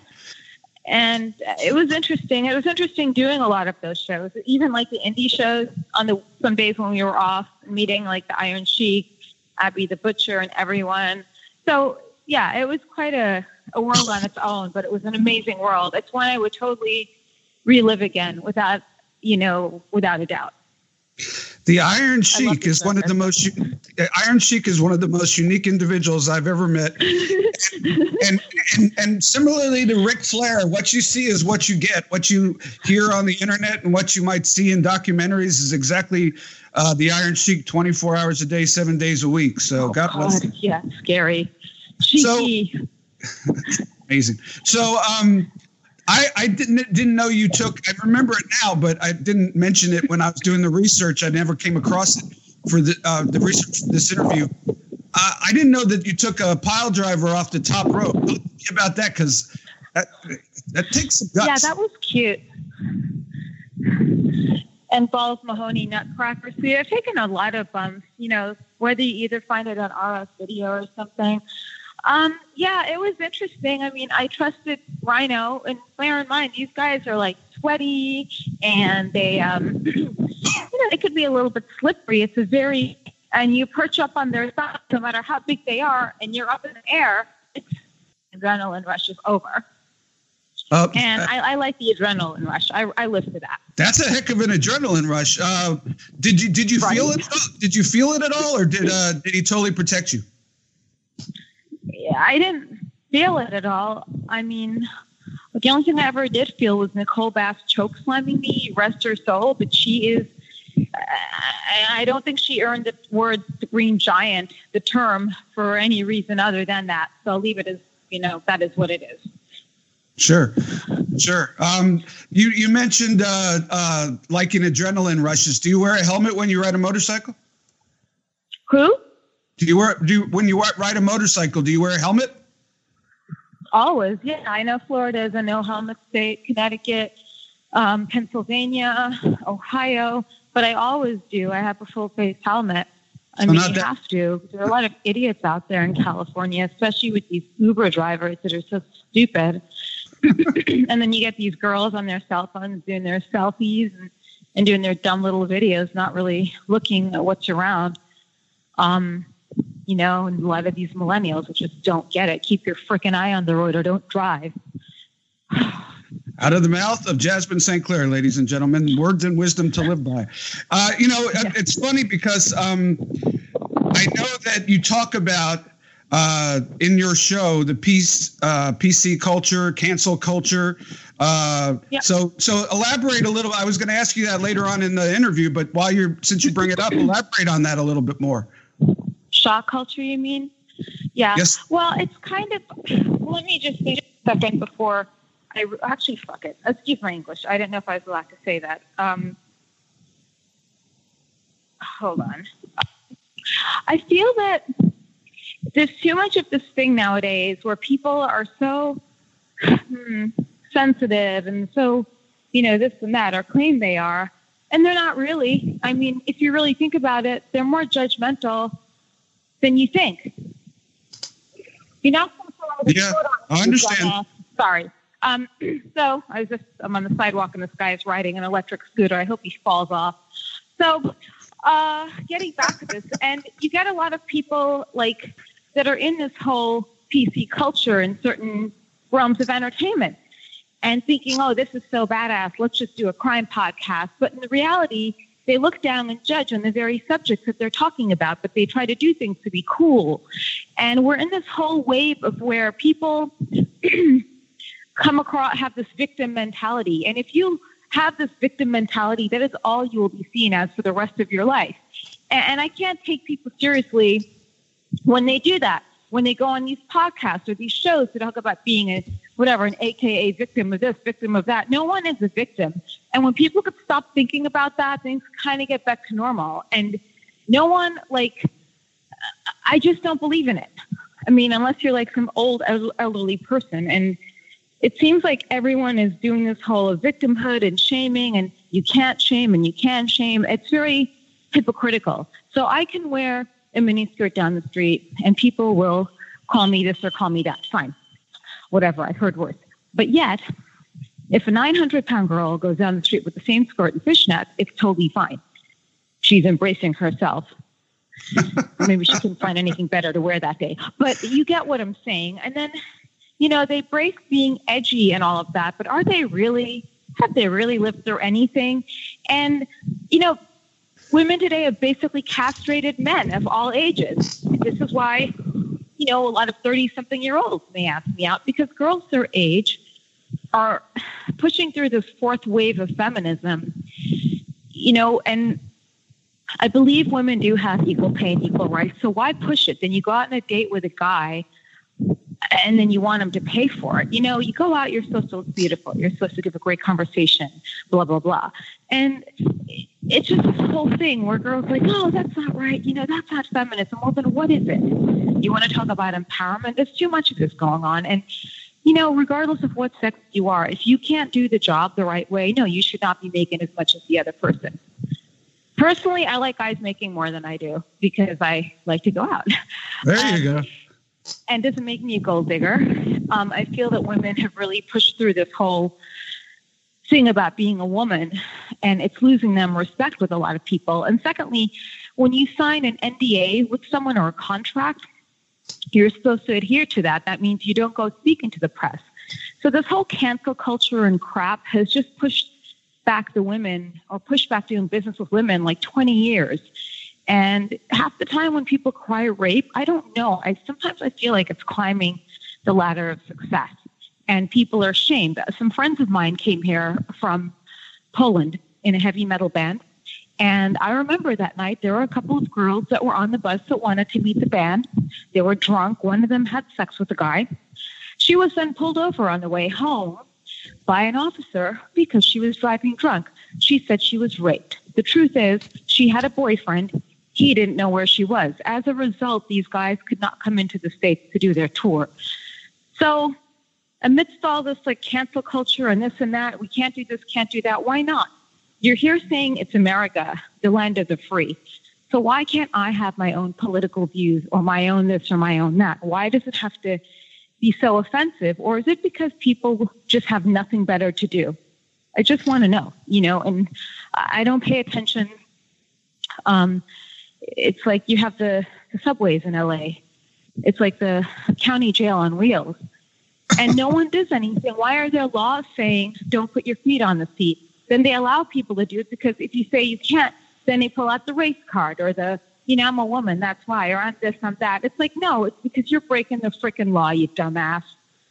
and it was interesting. It was interesting doing a lot of those shows, even like the indie shows on the some days when we were off, meeting like the Iron Sheik, Abby the Butcher, and everyone. So yeah, it was quite a, a world on its own, but it was an amazing world. It's one I would totally relive again without you know without a doubt. The Iron Sheik is one of the most Iron Sheik is one of the most unique individuals I've ever met. and, and and similarly to Ric Flair, what you see is what you get. What you hear on the internet and what you might see in documentaries is exactly uh, the Iron Sheik, 24 hours a day, seven days a week. So oh, God bless. God, yeah, scary. Cheeky. So, amazing. So um, I, I didn't didn't know you took. I remember it now, but I didn't mention it when I was doing the research. I never came across it for the uh, the research this interview. Uh, I didn't know that you took a pile driver off the top rope. About that because that that takes some guts. Yeah, that was cute. And Balls Mahoney Nutcracker. See, I've taken a lot of bumps. You know, whether you either find it on RF video or something. Um, yeah, it was interesting. I mean, I trusted Rhino, and bear in mind, these guys are like sweaty, and they, um, you know, they could be a little bit slippery. It's a very, and you perch up on their thighs, no matter how big they are, and you're up in the air. It's adrenaline rush is over. Uh, and I, I, like the adrenaline rush. I, I live for that. That's a heck of an adrenaline rush. Uh, did you did you right. feel it? Did you feel it at all, or did uh, did he totally protect you? I didn't feel it at all. I mean, the only thing I ever did feel was Nicole Bass choke slamming me, rest her soul, but she is. I don't think she earned the word the green giant, the term, for any reason other than that. So I'll leave it as, you know, that is what it is. Sure, sure. Um, you you mentioned uh, uh, liking adrenaline rushes. Do you wear a helmet when you ride a motorcycle? Who? Do you wear do you, when you ride a motorcycle? Do you wear a helmet? Always, yeah. I know Florida is a no helmet state. Connecticut, um, Pennsylvania, Ohio, but I always do. I have a full face helmet. I so mean, you that- have to. There are a lot of idiots out there in California, especially with these Uber drivers that are so stupid. and then you get these girls on their cell phones doing their selfies and, and doing their dumb little videos, not really looking at what's around. Um, you know, and a lot of these millennials just don't get it. Keep your freaking eye on the road or don't drive. Out of the mouth of Jasmin St. Claire, ladies and gentlemen, words and wisdom to live by. Uh, you know, yeah. it's funny because um, I know that you talk about uh, in your show the piece, uh, PC culture, cancel culture. Uh. So, so elaborate a little. I was going to ask you that later on in the interview, but while you're since you bring it up, elaborate on that a little bit more shock culture, you mean? Yeah. Yes. Well, it's kind of. Let me just say a second before I actually fuck it. Excuse my English. I didn't know if I was allowed to say that. Um, hold on. I feel that there's too much of this thing nowadays where people are so hmm, sensitive and so, you know, this and that, or claim they are. And they're not really. I mean, if you really think about it, they're more judgmental than you think. You know, yeah, I understand. Sorry. Um, so I was just I'm on the sidewalk and this guy is riding an electric scooter. I hope he falls off. So, uh, getting back to this, and you get a lot of people like that are in this whole PC culture in certain realms of entertainment and thinking, oh, this is so badass, let's just do a crime podcast. But in the reality, they look down and judge on the very subjects that they're talking about, but they try to do things to be cool. And we're in this whole wave of where people come across, have this victim mentality. And if you have this victim mentality, that is all you will be seen as for the rest of your life. And, and I can't take people seriously when they do that, when they go on these podcasts or these shows to talk about being a whatever, an AKA victim of this, victim of that. No one is a victim. And when people could stop thinking about that, things kind of get back to normal. And no one, like, I just don't believe in it. I mean, unless you're like some old elderly person. And it seems like everyone is doing this whole of victimhood and shaming, and you can't shame and you can shame. It's very hypocritical. So I can wear a miniskirt down the street, and people will call me this or call me that. Fine whatever, I've heard worse. But yet, if a 900 pound girl goes down the street with the same skirt and fishnets, it's totally fine. She's embracing herself. Maybe she couldn't find anything better to wear that day. But you get what I'm saying. And then, you know, they brace being edgy and all of that, but are they really, have they really lived through anything? And, you know, women today have basically castrated men of all ages. This is why you know, a lot of 30 something year olds may ask me out because girls their age are pushing through this fourth wave of feminism, you know, and I believe women do have equal pay and equal rights. So why push it? Then you go out on a date with a guy and then you want them to pay for it. You know, you go out, you're supposed to look beautiful. You're supposed to give a great conversation, blah, blah, blah. And it's just this whole thing where girls are like, oh, that's not right. You know, that's not feminism. Well, then what is it? You want to talk about empowerment? There's too much of this going on. And, you know, regardless of what sex you are, if you can't do the job the right way, no, you should not be making as much as the other person. Personally, I like guys making more than I do because I like to go out. There you um, go. And doesn't make me a gold digger. Um, I feel that women have really pushed through this whole thing about being a woman and it's losing them respect with a lot of people. And secondly, when you sign an NDA with someone or a contract, you're supposed to adhere to that. That means you don't go speaking to the press. So this whole cancel culture and crap has just pushed back the women or pushed back doing business with women like 20 years. And half the time when people cry rape, I don't know. I sometimes I feel like it's climbing the ladder of success and people are shamed. Some friends of mine came here from Poland in a heavy metal band. And I remember that night there were a couple of girls that were on the bus that wanted to meet the band. They were drunk. One of them had sex with a guy. She was then pulled over on the way home by an officer because she was driving drunk. She said she was raped. The truth is, she had a boyfriend. He didn't know where she was. As a result, these guys could not come into the States to do their tour. So, amidst all this like cancel culture and this and that, we can't do this, can't do that, why not? You're here saying it's America, the land of the free. So why can't I have my own political views or my own this or my own that? Why does it have to be so offensive? Or is it because people just have nothing better to do? I just want to know, you know, and I don't pay attention. Um, it's like you have the, the subways in LA. It's like the county jail on wheels. And no one does anything. Why are there laws saying don't put your feet on the seat? then they allow people to do it because if you say you can't, then they pull out the race card or the, you know, I'm a woman, that's why, or I'm this, I'm that. It's like, no, it's because you're breaking the freaking law, you dumbass.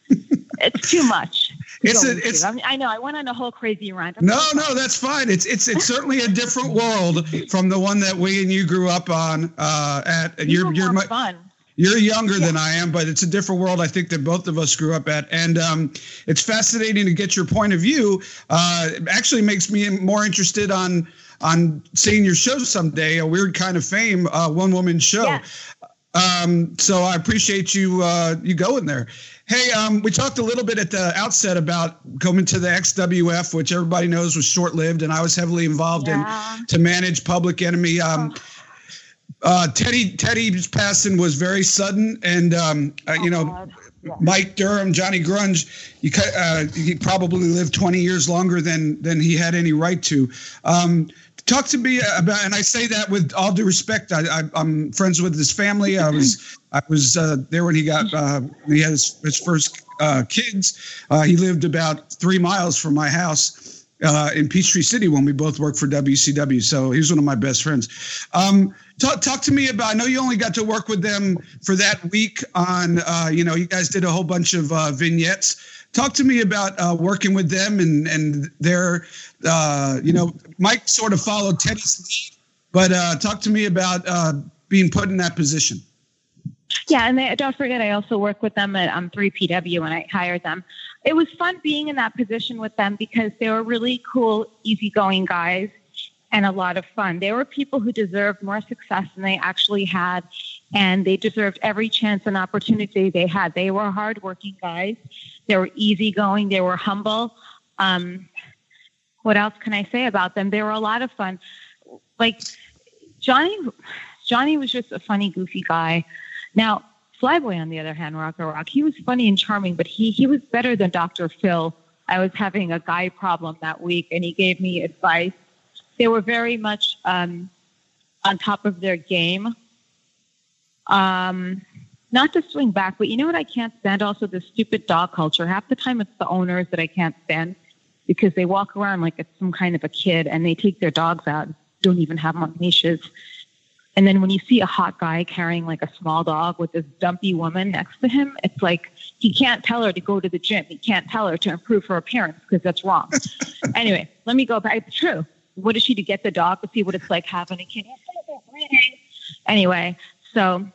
it's too much. It's a, it's, I, mean, I know I went on a whole crazy rant. I'm no, no, that's fine. It's it's it's certainly a different world from the one that we and you grew up on. Uh, at you're you're my, fun. You're younger yeah. than I am, but it's a different world I think that both of us grew up at. And um, it's fascinating to get your point of view. Uh, it actually makes me more interested on on seeing your show someday, a weird kind of fame, uh, one woman show. Um, so I appreciate you uh, you going there. Hey, um, we talked a little bit at the outset about coming to the XWF, which everybody knows was short lived, and I was heavily involved yeah. in to manage Public Enemy. Um, oh. uh, Teddy Teddy's passing was very sudden, and um, uh, you oh, know. Yeah. Mike Durham, Johnny Grunge, you, uh, he probably lived 20 years longer than than he had any right to. Um, talk to me about, and I say that with all due respect. I, am friends with his family. I was I was uh, there when he got uh, he had his, his first uh, kids. Uh, he lived about three miles from my house uh, in Peachtree City when we both worked for WCW. So he's one of my best friends. Um, talk talk to me about. I know you only got to work with them for that week. On uh, you know, you guys did a whole bunch of vignettes. Talk to me about working with them and and their uh, you know, Mike sort of followed Teddy's lead, but uh, talk to me about uh, being put in that position. Yeah, and they, don't forget, I also work with them at um, 3PW when I hired them. It was fun being in that position with them because they were really cool, easygoing guys and a lot of fun. They were people who deserved more success than they actually had, and they deserved every chance and opportunity they had. They were hardworking guys. They were easygoing. They were humble. Um, what else can I say about them? They were a lot of fun. Like Johnny, Johnny was just a funny, goofy guy. Now, Flyboy, on the other hand, Rocco Rock, he was funny and charming, but he he was better than Dr. Phil. I was having a guy problem that week, and he gave me advice. They were very much um, on top of their game. Um, not to swing back, but you know what I can't stand? Also, the stupid dog culture. Half the time, it's the owners that I can't stand because they walk around like it's some kind of a kid and they take their dogs out, don't even have them on leashes. And then when you see a hot guy carrying like a small dog with this dumpy woman next to him, it's like he can't tell her to go to the gym. He can't tell her to improve her appearance because that's wrong. anyway, let me go back. It's true. What is she to get the dog to see what it's like having a kid? Anyway, so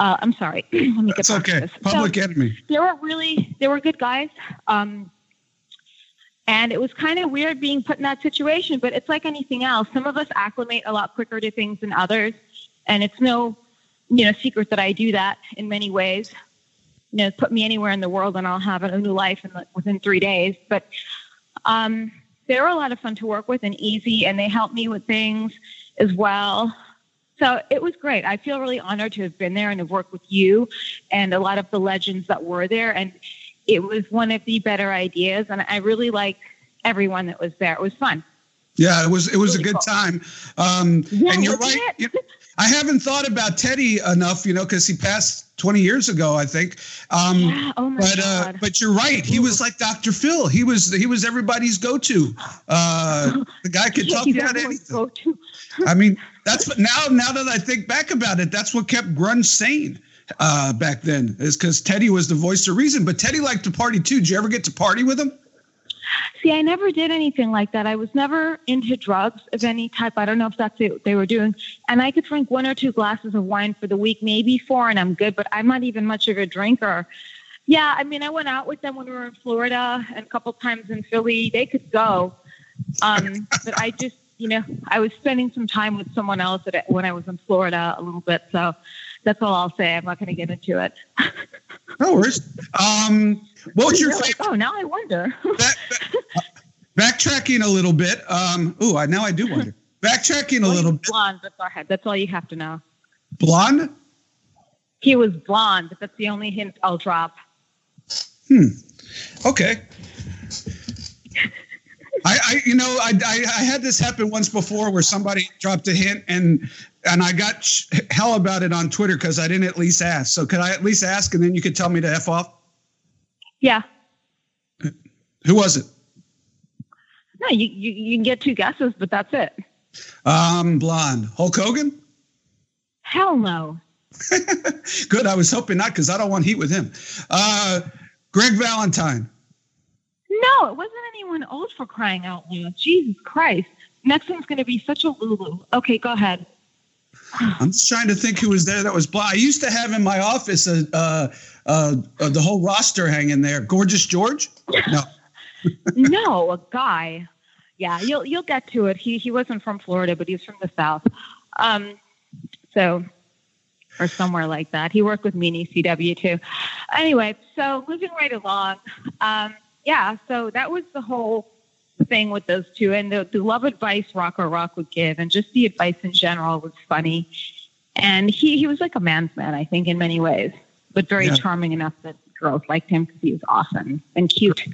uh, I'm sorry. let me get That's okay. this. Public so, enemy. They were really they were good guys. Um, and it was kind of weird being put in that situation, but it's like anything else. Some of us acclimate a lot quicker to things than others. And it's no, you know, secret that I do that in many ways. You know, put me anywhere in the world and I'll have a new life in the, within three days. But um, they were a lot of fun to work with and easy, and they helped me with things as well. So it was great. I feel really honored to have been there and have worked with you and a lot of the legends that were there. And it was one of the better ideas, and I really liked everyone that was there. It was fun. Yeah, it was it was really a good cool. time. Um, yeah, and you're right. You I haven't thought about Teddy enough, you know, because he passed 20 years ago, I think. Um, yeah. Oh my but uh, God. Uh, but you're right. He was like Dr. Phil. He was he was everybody's go-to. Uh, the guy could talk about anything. Go-to. I mean, that's what now. Now that I think back about it, that's what kept Grunge sane uh, back then is because Teddy was the voice of reason. But Teddy liked to party too. Did you ever get to party with him? See, I never did anything like that. I was never into drugs of any type. I don't know if that's what they were doing. And I could drink one or two glasses of wine for the week, maybe four, and I'm good. But I'm not even much of a drinker. Yeah, I mean, I went out with them when we were in Florida and a couple times in Philly. They could go, um, but I just, you know, I was spending some time with someone else at, when I was in Florida a little bit. So that's all I'll say. I'm not going to get into it. no worries. Um, what was your favorite? Oh, now I wonder. back, back, backtracking a little bit. Um, oh, now I do wonder. Backtracking a well, little bit. Blonde, but go ahead. That's all you have to know. Blonde? He was blonde. That's the only hint I'll drop. Hmm. Okay. I, I, you know, I, I, I, had this happen once before where somebody dropped a hint and and I got hell about it on Twitter because I didn't at least ask. So could I at least ask and then you could tell me to f off? Yeah. Who was it? No, you, you, you can get two guesses, but that's it. Um, blonde. Hulk Hogan? Hell no. Good. I was hoping not because I don't want heat with him. Uh, Greg Valentine. No, it wasn't anyone old for crying out loud. Jesus Christ. Next one's going to be such a Lulu. Okay, go ahead. I'm just trying to think who was there that was blind. I used to have in my office uh, uh, uh, the whole roster hanging there. Gorgeous George? No. no, a guy. Yeah, you'll you'll get to it. He he wasn't from Florida, but he's from the South. Um, so or somewhere like that. He worked with me in too. Anyway, so moving right along, um, yeah. So that was the whole thing with those two, and the, the love advice Rocco Rock would give, and just the advice in general was funny. And he he was like a man's man, I think, in many ways, but very Yeah. charming enough that girls liked him because he was awesome and cute.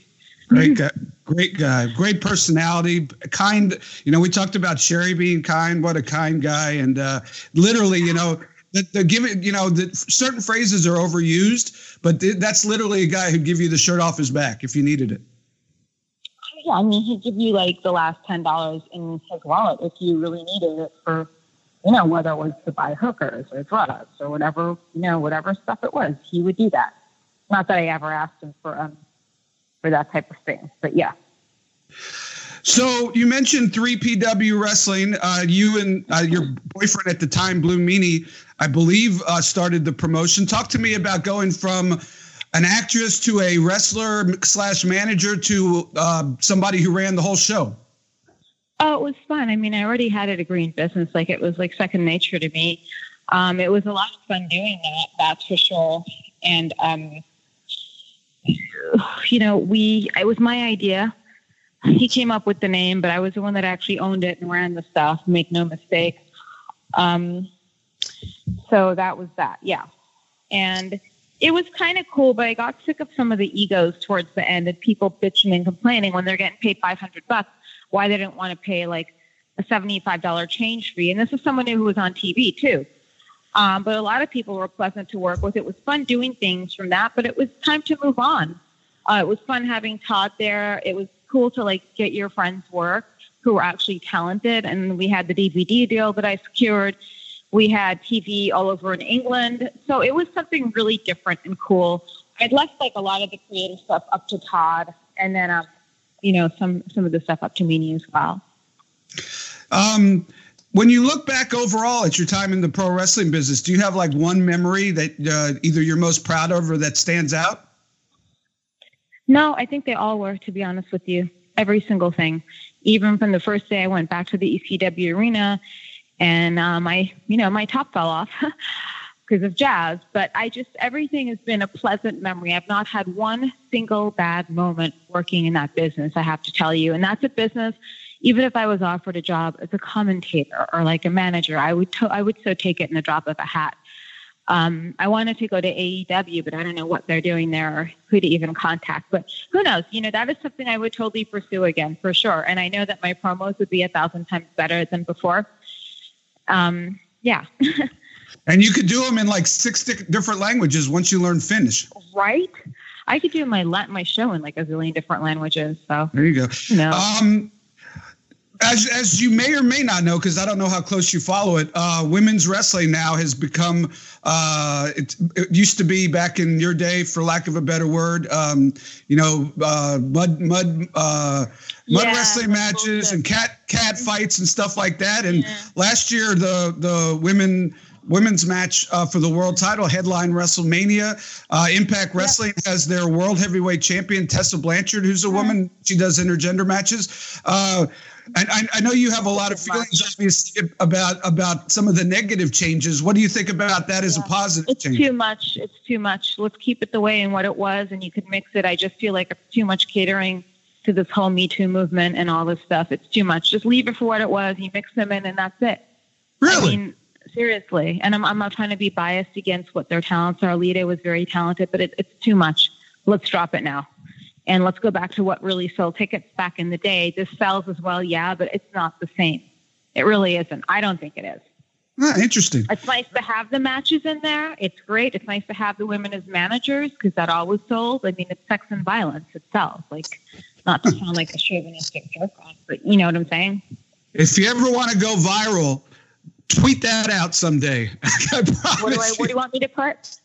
Great guy, great guy, great personality, kind. You know, we talked about Sherri being kind. What a kind guy, and uh, literally, you know, the, the give it. You know, the certain phrases are overused, but th- that's literally a guy who'd give you the shirt off his back if you needed it. Yeah, I mean, he'd give you like the last ten dollars in his wallet if you really needed it for, you know, whether it was to buy hookers or drugs or whatever, you know, whatever stuff it was. He would do that. Not that I ever asked him for um for that type of thing, but yeah. So you mentioned three PW wrestling. Uh, you and uh, your boyfriend at the time, Blue Meanie, I believe, uh, started the promotion. Talk to me about going from an actress to a wrestler slash manager to uh, somebody who ran the whole show. Oh, it was fun. I mean, I already had it a degree in business. Like it was like second nature to me. Um, it was a lot of fun doing that. That's for sure. And um, you know, we it was my idea. He came up with the name, but I was the one that actually owned it and ran the stuff. Make no mistake. Um, so that was that. Yeah, and it was kind of cool, but I got sick of some of the egos towards the end and people bitching and complaining when they're getting paid 500 bucks why they didn't want to pay like a $75 change fee. And this is someone who was on TV too. Um, but a lot of people were pleasant to work with. It was fun doing things from that, but it was time to move on. Uh, it was fun having Todd there. It was cool to like get your friends' work who were actually talented. And we had the DVD deal that I secured. We had TV all over in England. So it was something really different and cool. I'd left like a lot of the creative stuff up to Todd and then, um, you know, some, some of the stuff up to Meanie as well. Um, when you look back overall at your time in the pro wrestling business, do you have like one memory that uh, either you're most proud of or that stands out? No, I think they all were, to be honest with you. Every single thing. Even from the first day I went back to the ECW arena and uh, my, you know, my top fell off because of jazz. But I just, everything has been a pleasant memory. I've not had one single bad moment working in that business, I have to tell you. And that's a business, even if I was offered a job as a commentator or like a manager, I would, to- I would so take it in the drop of a hat. Um, I wanted to go to AEW, but I don't know what they're doing there or who to even contact. But who knows? You know, that is something I would totally pursue again for sure. And I know that my promos would be a thousand times better than before. Um, yeah. And you could do them in like six di- different languages once you learn Finnish. right? I could do my my show in like a zillion different languages. So There you go. you know, Um, as as you may or may not know, because I don't know how close you follow it, uh, women's wrestling now has become. Uh, it, it used to be back in your day, for lack of a better word, um, you know, uh, mud mud uh, mud Yeah, wrestling matches and cat cat fights and stuff like that. And Yeah. last year, the the women women's match uh, for the world title headline WrestleMania. Uh, Impact Wrestling has their world heavyweight champion Tessa Blanchard, who's a woman. She does intergender matches. Uh, and I, I know you have a lot of feelings, obviously, about about some of the negative changes. What do you think about that as a positive it's change? too much. It's too much. Let's keep it the way and what it was, and you could mix it. I just feel like it's too much catering to this whole Me Too movement and all this stuff. It's too much. Just leave it for what it was. You mix them in, and that's it. really? I mean, seriously. And I'm, I'm not trying to be biased against what their talents are. Lita was very talented, but it, it's too much. Let's drop it now. And let's go back to what really sold tickets back in the day. This sells as well, yeah, but it's not the same. It really isn't. I don't think it is. Ah, interesting. It's nice to have the matches in there. It's great. It's nice to have the women as managers because that always sold. I mean, it's sex and violence itself. Like, not to sound like a chauvinistic jerk on, but you know what I'm saying? If you ever want to go viral, tweet that out someday. I promise What do I? What do you. want me to put?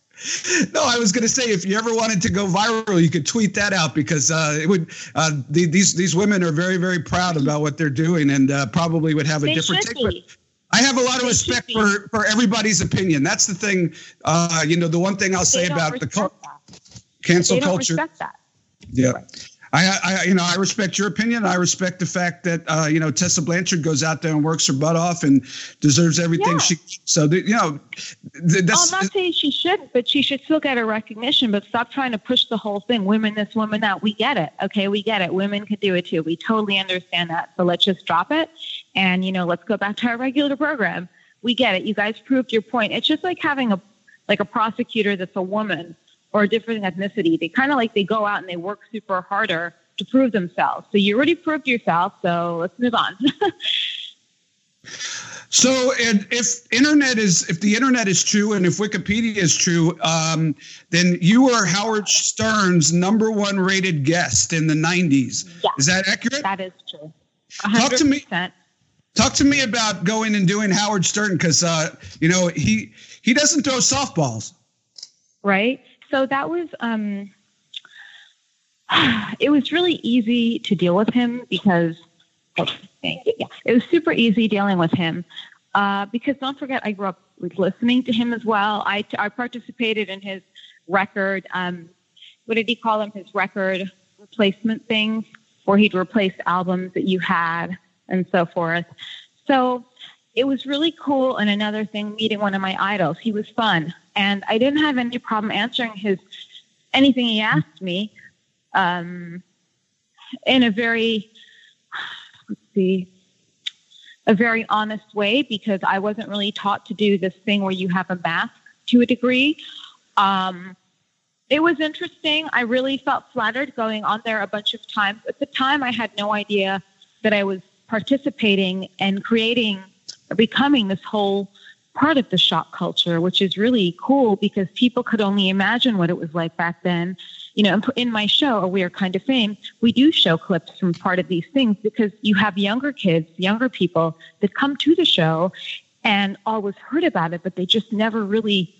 No, I was going to say if you ever wanted to go viral, you could tweet that out because uh, it would. Uh, the, these these women are very very proud about what they're doing and uh, probably would have a They different take. But. I have a lot of respect for for everybody's opinion. That's the thing. Uh, you know, the one thing I'll say about the cul- cancel culture. respect that. Yeah. I, I, you know, I respect your opinion. I respect the fact that uh, you know Tessa Blanchard goes out there and works her butt off and deserves everything Yeah. she. So the, you know, th- that's I'm not saying she shouldn't, but she should still get a recognition. But stop trying to push the whole thing. Women this, women that. We get it. Okay, we get it. Women can do it too. We totally understand that. So let's just drop it, and you know, let's go back to our regular program. We get it. You guys proved your point. It's just like having a like a prosecutor that's a woman or a different ethnicity. They kind of like they go out and they work super harder to prove themselves. So you already proved yourself. So let's move on. So, and if internet is, if the internet is true, and if Wikipedia is true, um, then you were Howard Stern's number one rated guest in the '90s. Yeah. Is that accurate? that is true. Talk to me. 100%. Talk to me about going and doing Howard Stern because uh, you know he he doesn't throw softballs. right? So that was um it was really easy to deal with him because. Yeah, it was super easy dealing with him. Uh, because don't forget, I grew up listening to him as well. I, I participated in his record. Um, what did he call them? His record replacement things, where he'd replace albums that you had and so forth. So it was really cool. And another thing, meeting one of my idols. He was fun, and I didn't have any problem answering his anything he asked me um, in a very let's see a very honest way because I wasn't really taught to do this thing where you have a mask to a degree. Um, it was interesting. I really felt flattered going on there a bunch of times. At the time, I had no idea that I was participating and creating becoming this whole part of the shock culture, which is really cool because people could only imagine what it was like back then. You know, in my show, A Weird Kind of Fame, we do show clips from part of these things because you have younger kids, younger people that come to the show and always heard about it, but they just never really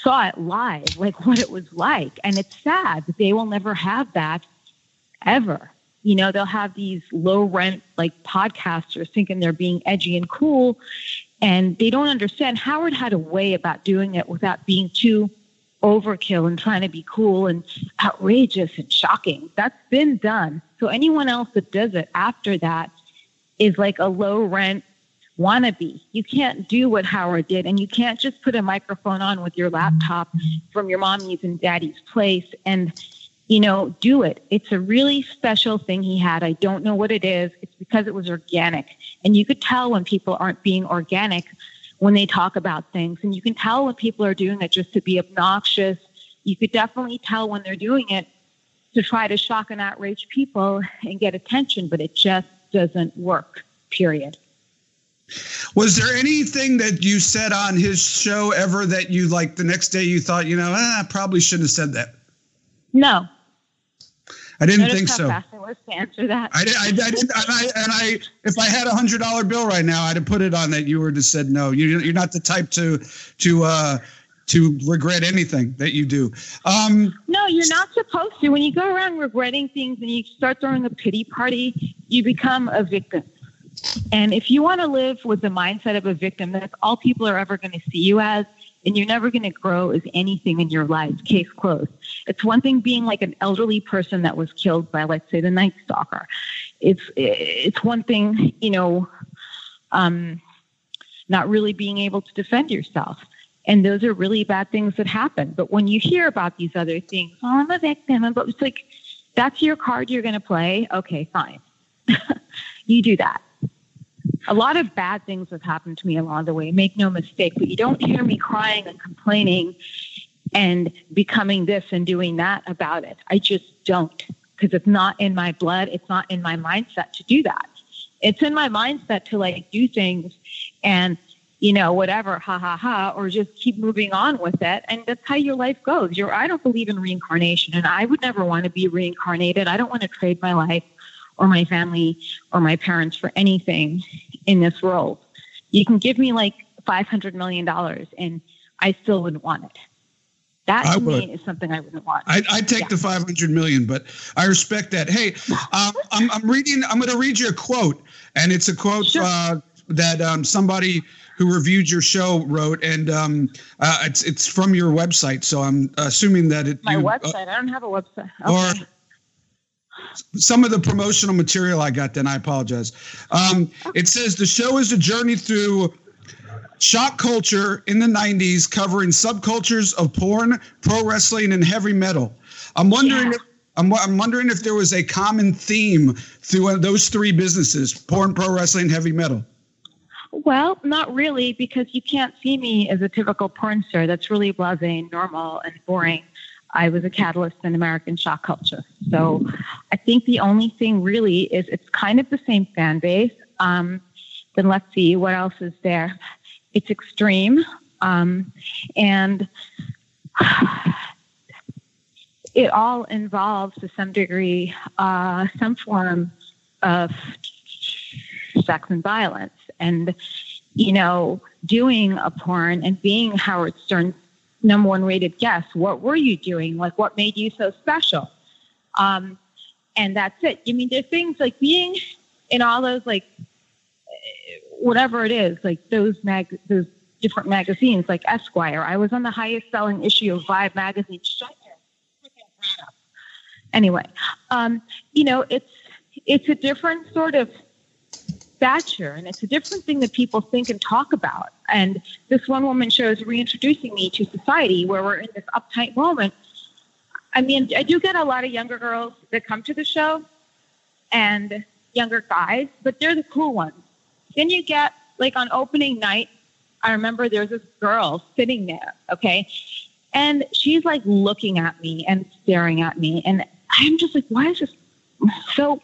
saw it live, like what it was like. And it's sad that they will never have that ever. You know, they'll have these low rent like podcasters thinking they're being edgy and cool, and they don't understand. Howard had a way about doing it without being too overkill and trying to be cool and outrageous and shocking. That's been done. So anyone else that does it after that is like a low rent wannabe. You can't do what Howard did, and you can't just put a microphone on with your laptop from your mommy's and daddy's place and, you know, do it. It's a really special thing he had. I don't know what it is. It's because it was organic. And you could tell when people aren't being organic when they talk about things. And you can tell when people are doing it just to be obnoxious. You could definitely tell when they're doing it to try to shock and outrage people and get attention, but it just doesn't work, period. Was there anything that you said on his show ever that you like the next day you thought, you know, ah, I probably shouldn't have said that? No. I didn't think how so. fast I was to answer that. I, did, I, I didn't, and I, and I, if I had a hundred dollar bill right now, I'd have put it on that. You would have said no. You, you're not the type to, to, uh, to regret anything that you do. Um, No, you're not supposed to. When you go around regretting things and you start throwing a pity party, you become a victim. And if you want to live with the mindset of a victim, that's all people are ever going to see you as, and you're never going to grow as anything in your life. Case closed. It's one thing being like an elderly person that was killed by, let's say, the Night Stalker. It's it's one thing, you know, um, not really being able to defend yourself. And those are really bad things that happen. But when you hear about these other things, oh, I'm a victim, but it's like, that's your card you're going to play. Okay, fine. you do that. A lot of bad things have happened to me along the way, make no mistake, but you don't hear me crying and complaining and becoming this and doing that about it. I just don't because it's not in my blood. It's not in my mindset to do that. It's in my mindset to like do things and you know, whatever, ha ha ha, or just keep moving on with it. And that's how your life goes. You're, I don't believe in reincarnation, and I would never want to be reincarnated. I don't want to trade my life or my family or my parents for anything in this world. You can give me like $500 million, and I still wouldn't want it. That I to would. me is something I wouldn't want. I, I'd take Yeah. the 500 million, but I respect that. Hey, um, I'm, I'm reading, I'm going to read you a quote, and it's a quote Sure. uh, that um, somebody who reviewed your show wrote, and um, uh, it's it's from your website. So I'm assuming that it my you, uh, website. I don't have a website. or- Okay. Some of the promotional material I got. Then I apologize. Um, it says the show is a journey through shock culture in the 90s, covering subcultures of porn, pro wrestling, and heavy metal. I'm wondering yeah. if I'm, I'm wondering if there was a common theme through those three businesses: porn, pro wrestling, heavy metal. Well, not really, because you can't see me as a typical porn star. That's really blasé, normal, and boring. I was a catalyst in American shock culture. So I think the only thing really is it's kind of the same fan base. Um, then let's see what else is there. It's extreme, um, and it all involves to some degree uh, some form of sex and violence. And, you know, doing a porn and being Howard Stern's number one rated guest, what were you doing? Like, what made you so special? Um, and that's it. I mean, there's things like being in all those, like, whatever it is, like those mag, those different magazines, like Esquire. I was on the highest selling issue of Vibe magazine. Shut Anyway, um, you know, it's it's a different sort of stature and it's a different thing that people think and talk about. And this one woman show is reintroducing me to society where we're in this uptight moment. I mean, I do get a lot of younger girls that come to the show and younger guys, but they're the cool ones. Then you get like on opening night, I remember there's this girl sitting there, okay? And she's like looking at me and staring at me. And I'm just like, why is this so?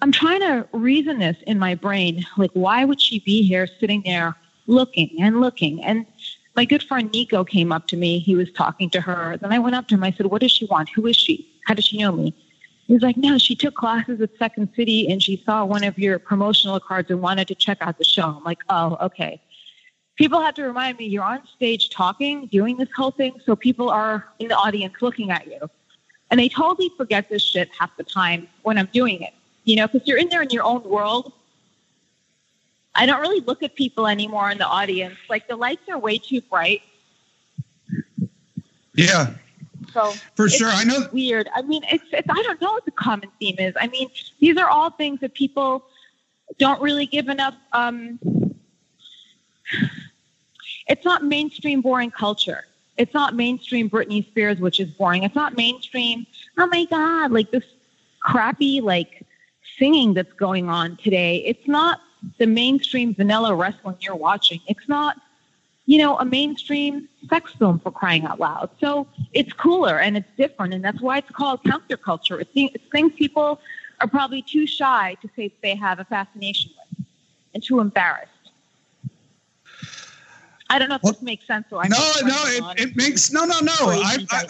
I'm trying to reason this in my brain. Like, why would she be here sitting there looking and looking? And my good friend Nico came up to me. He was talking to her. Then I went up to him. I said, What does she want? Who is she? How does she know me? He was like, No, she took classes at Second City and she saw one of your promotional cards and wanted to check out the show. I'm like, Oh, okay. People have to remind me you're on stage talking, doing this whole thing, so people are in the audience looking at you. And I totally forget this shit half the time when I'm doing it, you know, because you're in there in your own world. I don't really look at people anymore in the audience. Like the lights are way too bright. Yeah. So for sure, I know. Weird. I mean, it's, it's I don't know what the common theme is. I mean, these are all things that people don't really give enough. Um, it's not mainstream boring culture. It's not mainstream Britney Spears, which is boring. It's not mainstream, oh my God, like this crappy, like singing that's going on today. It's not the mainstream vanilla wrestling you're watching. It's not, you know, a mainstream sex film for crying out loud. So it's cooler and it's different. And that's why it's called counterculture. It's, it's things people are probably too shy to say they have a fascination with and too embarrassed. I don't know if well, this makes sense. So I no, no, it, it makes no, no, no. I, I,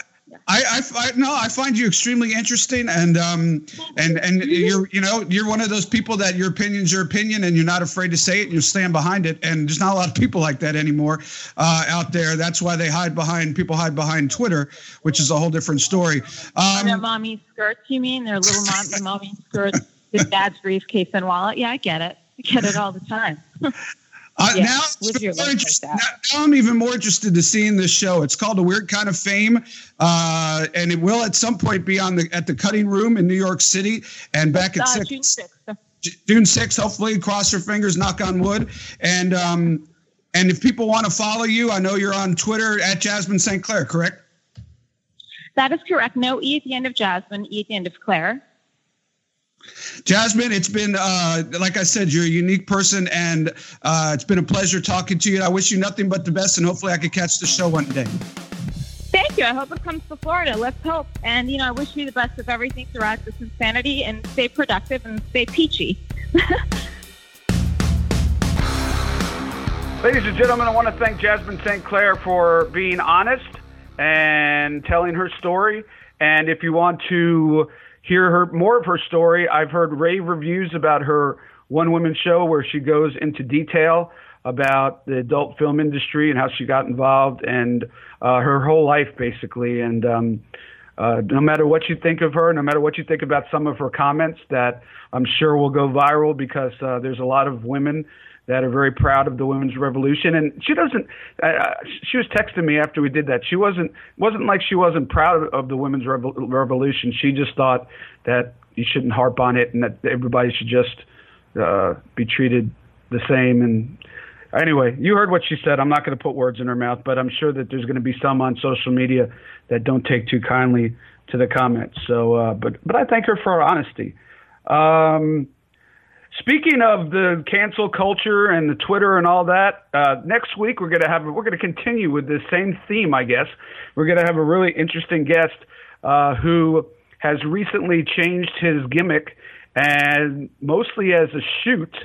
I, I, I, no, I find you extremely interesting, and um, and and you're, you know, you're one of those people that your opinion's your opinion, and you're not afraid to say it, and you stand behind it. And there's not a lot of people like that anymore uh, out there. That's why they hide behind people hide behind Twitter, which is a whole different story. Um, their mommy skirts, you mean? Their little mom, mommy skirts, the dad's briefcase and wallet. Yeah, I get it. I get it all the time. Uh, yeah, now, now, now, I'm even more interested to seeing this show. It's called A Weird Kind of Fame, uh, and it will at some point be on the at the Cutting Room in New York City and back at uh, six, June 6th. June 6th, hopefully, cross your fingers, knock on wood. And um, and if people want to follow you, I know you're on Twitter at Jasmin St. Claire, correct? That is correct. No E at the end of Jasmin, E at the end of Claire. Jasmin, it's been, uh, like I said, you're a unique person, and uh, it's been a pleasure talking to you. I wish you nothing but the best, and hopefully I can catch the show one day. Thank you. I hope it comes to Florida. Let's hope. And, you know, I wish you the best of everything throughout this insanity, and stay productive and stay peachy. Ladies and gentlemen, I want to thank Jasmin St. Claire for being honest and telling her story. And if you want to hear her more of her story. I've heard rave reviews about her one woman show where she goes into detail about the adult film industry and how she got involved and uh, her whole life basically. And um, uh, no matter what you think of her, no matter what you think about some of her comments, that I'm sure will go viral because uh, there's a lot of women that are very proud of the women's revolution. And she doesn't. Uh, she was texting me after we did that. She wasn't wasn't like she wasn't proud of, the women's revolution. She just thought that you shouldn't harp on it, and that everybody should just uh, be treated the same. And anyway, you heard what she said. I'm not going to put words in her mouth, but I'm sure that there's going to be some on social media that don't take too kindly to the comments. So, uh, but but I thank her for her honesty. Um, speaking of the cancel culture and the Twitter and all that, uh, next week we're gonna have we're gonna continue with the same theme. I guess we're gonna have a really interesting guest uh, who has recently changed his gimmick and mostly as a shoot,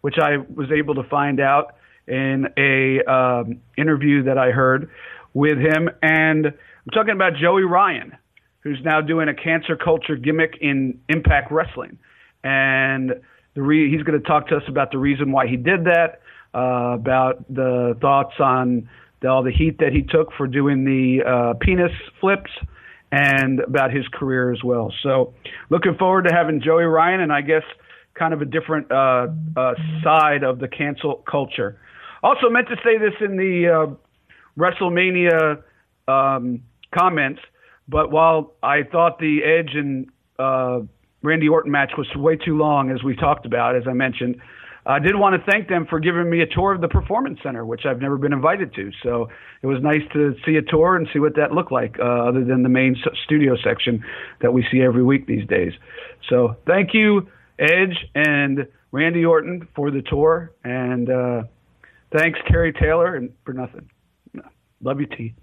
which I was able to find out in a um, interview that I heard with him. And I'm talking about Joey Ryan, who's now doing a cancer culture gimmick in Impact Wrestling, and the re- he's going to talk to us about the reason why he did that, uh, about the thoughts on the, all the heat that he took for doing the uh, penis flips and about his career as well. So, looking forward to having Joey Ryan, and I guess kind of a different uh, uh, side of the cancel culture. Also, meant to say this in the uh, WrestleMania um, comments, but while I thought the Edge and uh, Randy Orton match was way too long, as we talked about, as I mentioned. I did want to thank them for giving me a tour of the Performance Center, which I've never been invited to. So it was nice to see a tour and see what that looked like, uh, other than the main studio section that we see every week these days. So thank you, Edge and Randy Orton, for the tour, and uh, thanks Terry Taylor and for nothing. Love you, T.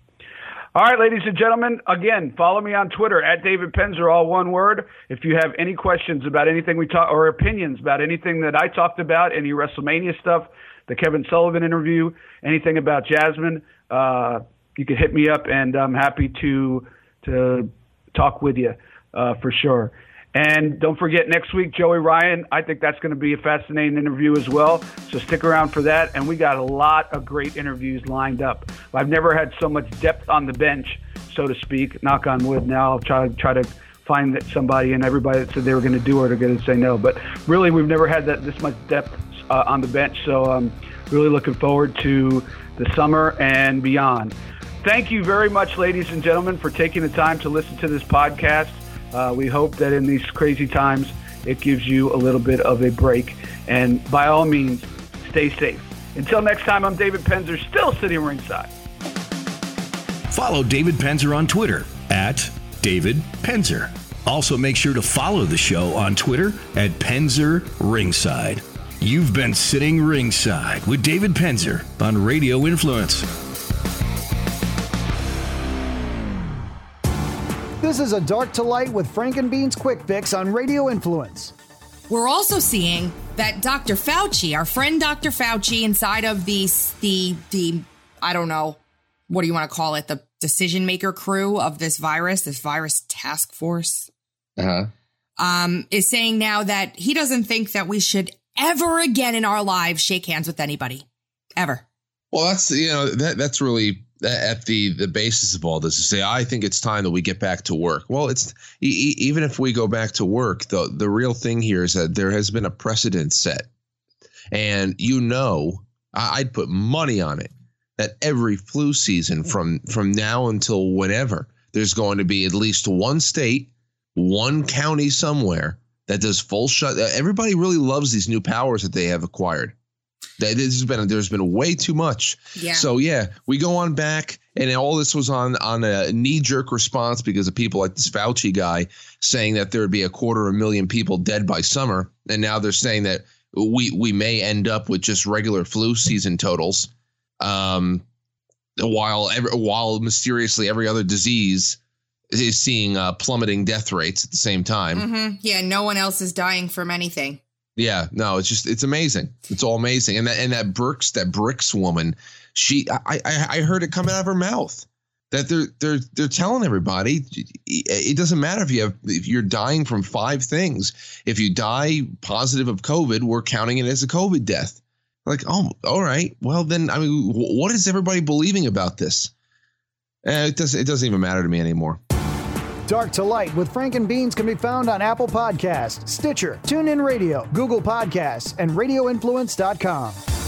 All right, ladies and gentlemen, again, follow me on Twitter at David Penzer, all one word. If you have any questions about anything we talk or opinions about anything that I talked about, any WrestleMania stuff, the Kevin Sullivan interview, anything about Jasmin, uh, you can hit me up, and I'm happy to to talk with you uh, for sure. And don't forget, next week, Joey Ryan. I think that's going to be a fascinating interview as well. So stick around for that. And we got a lot of great interviews lined up. I've never had so much depth on the bench, so to speak. Knock on wood. Now I'll try try to find that somebody and everybody that said they were going to do it are going to say no. But really, we've never had that this much depth uh, on the bench. So I'm really looking forward to the summer and beyond. Thank you very much, ladies and gentlemen, for taking the time to listen to this podcast. Uh, we hope that in these crazy times, it gives you a little bit of a break. And by all means, stay safe. Until next time, I'm David Penzer, still sitting ringside. Follow David Penzer on Twitter at David Penzer. Also, make sure to follow the show on Twitter at Penzer Ringside. You've been sitting ringside with David Penzer on Radio Influence. This is a dark to light with Frank and Beans quick fix on Radio Influence. We're also seeing that Dr. Fauci, our friend Dr. Fauci, inside of the the the I don't know what do you want to call it, the decision maker crew of this virus, this virus task force, uh-huh. um, is saying now that he doesn't think that we should ever again in our lives shake hands with anybody, ever. Well, that's you know that that's really at the the basis of all this to say I think it's time that we get back to work. Well, it's e- even if we go back to work, the the real thing here is that there has been a precedent set, and you know I'd put money on it that every flu season hmm. from from now until whenever there's going to be at least one state, one county somewhere that does full shut. Everybody really loves these new powers that they have acquired. This has been there's been way too much. Yeah. So yeah, we go on back, and all this was on on a knee jerk response because of people like this Fauci guy saying that there would be a quarter of a million people dead by summer, and now they're saying that we we may end up with just regular flu season totals, um, while every, while mysteriously every other disease is seeing uh, plummeting death rates at the same time. Mm-hmm. Yeah, no one else is dying from anything. Yeah, no, it's just it's amazing. It's all amazing. And that and that Brooks, that Birx woman, she I I, I heard it coming out of her mouth that they're they're they're telling everybody it doesn't matter if you have if you're dying from five things. If you die positive of COVID, we're counting it as a COVID death. Like, oh, all right. Well, then I mean, what is everybody believing about this? Eh, it doesn't it doesn't even matter to me anymore. Dark to Light with Frank and Beans can be found on Apple Podcasts, Stitcher, TuneIn Radio, Google Podcasts, and RadioInfluence.com.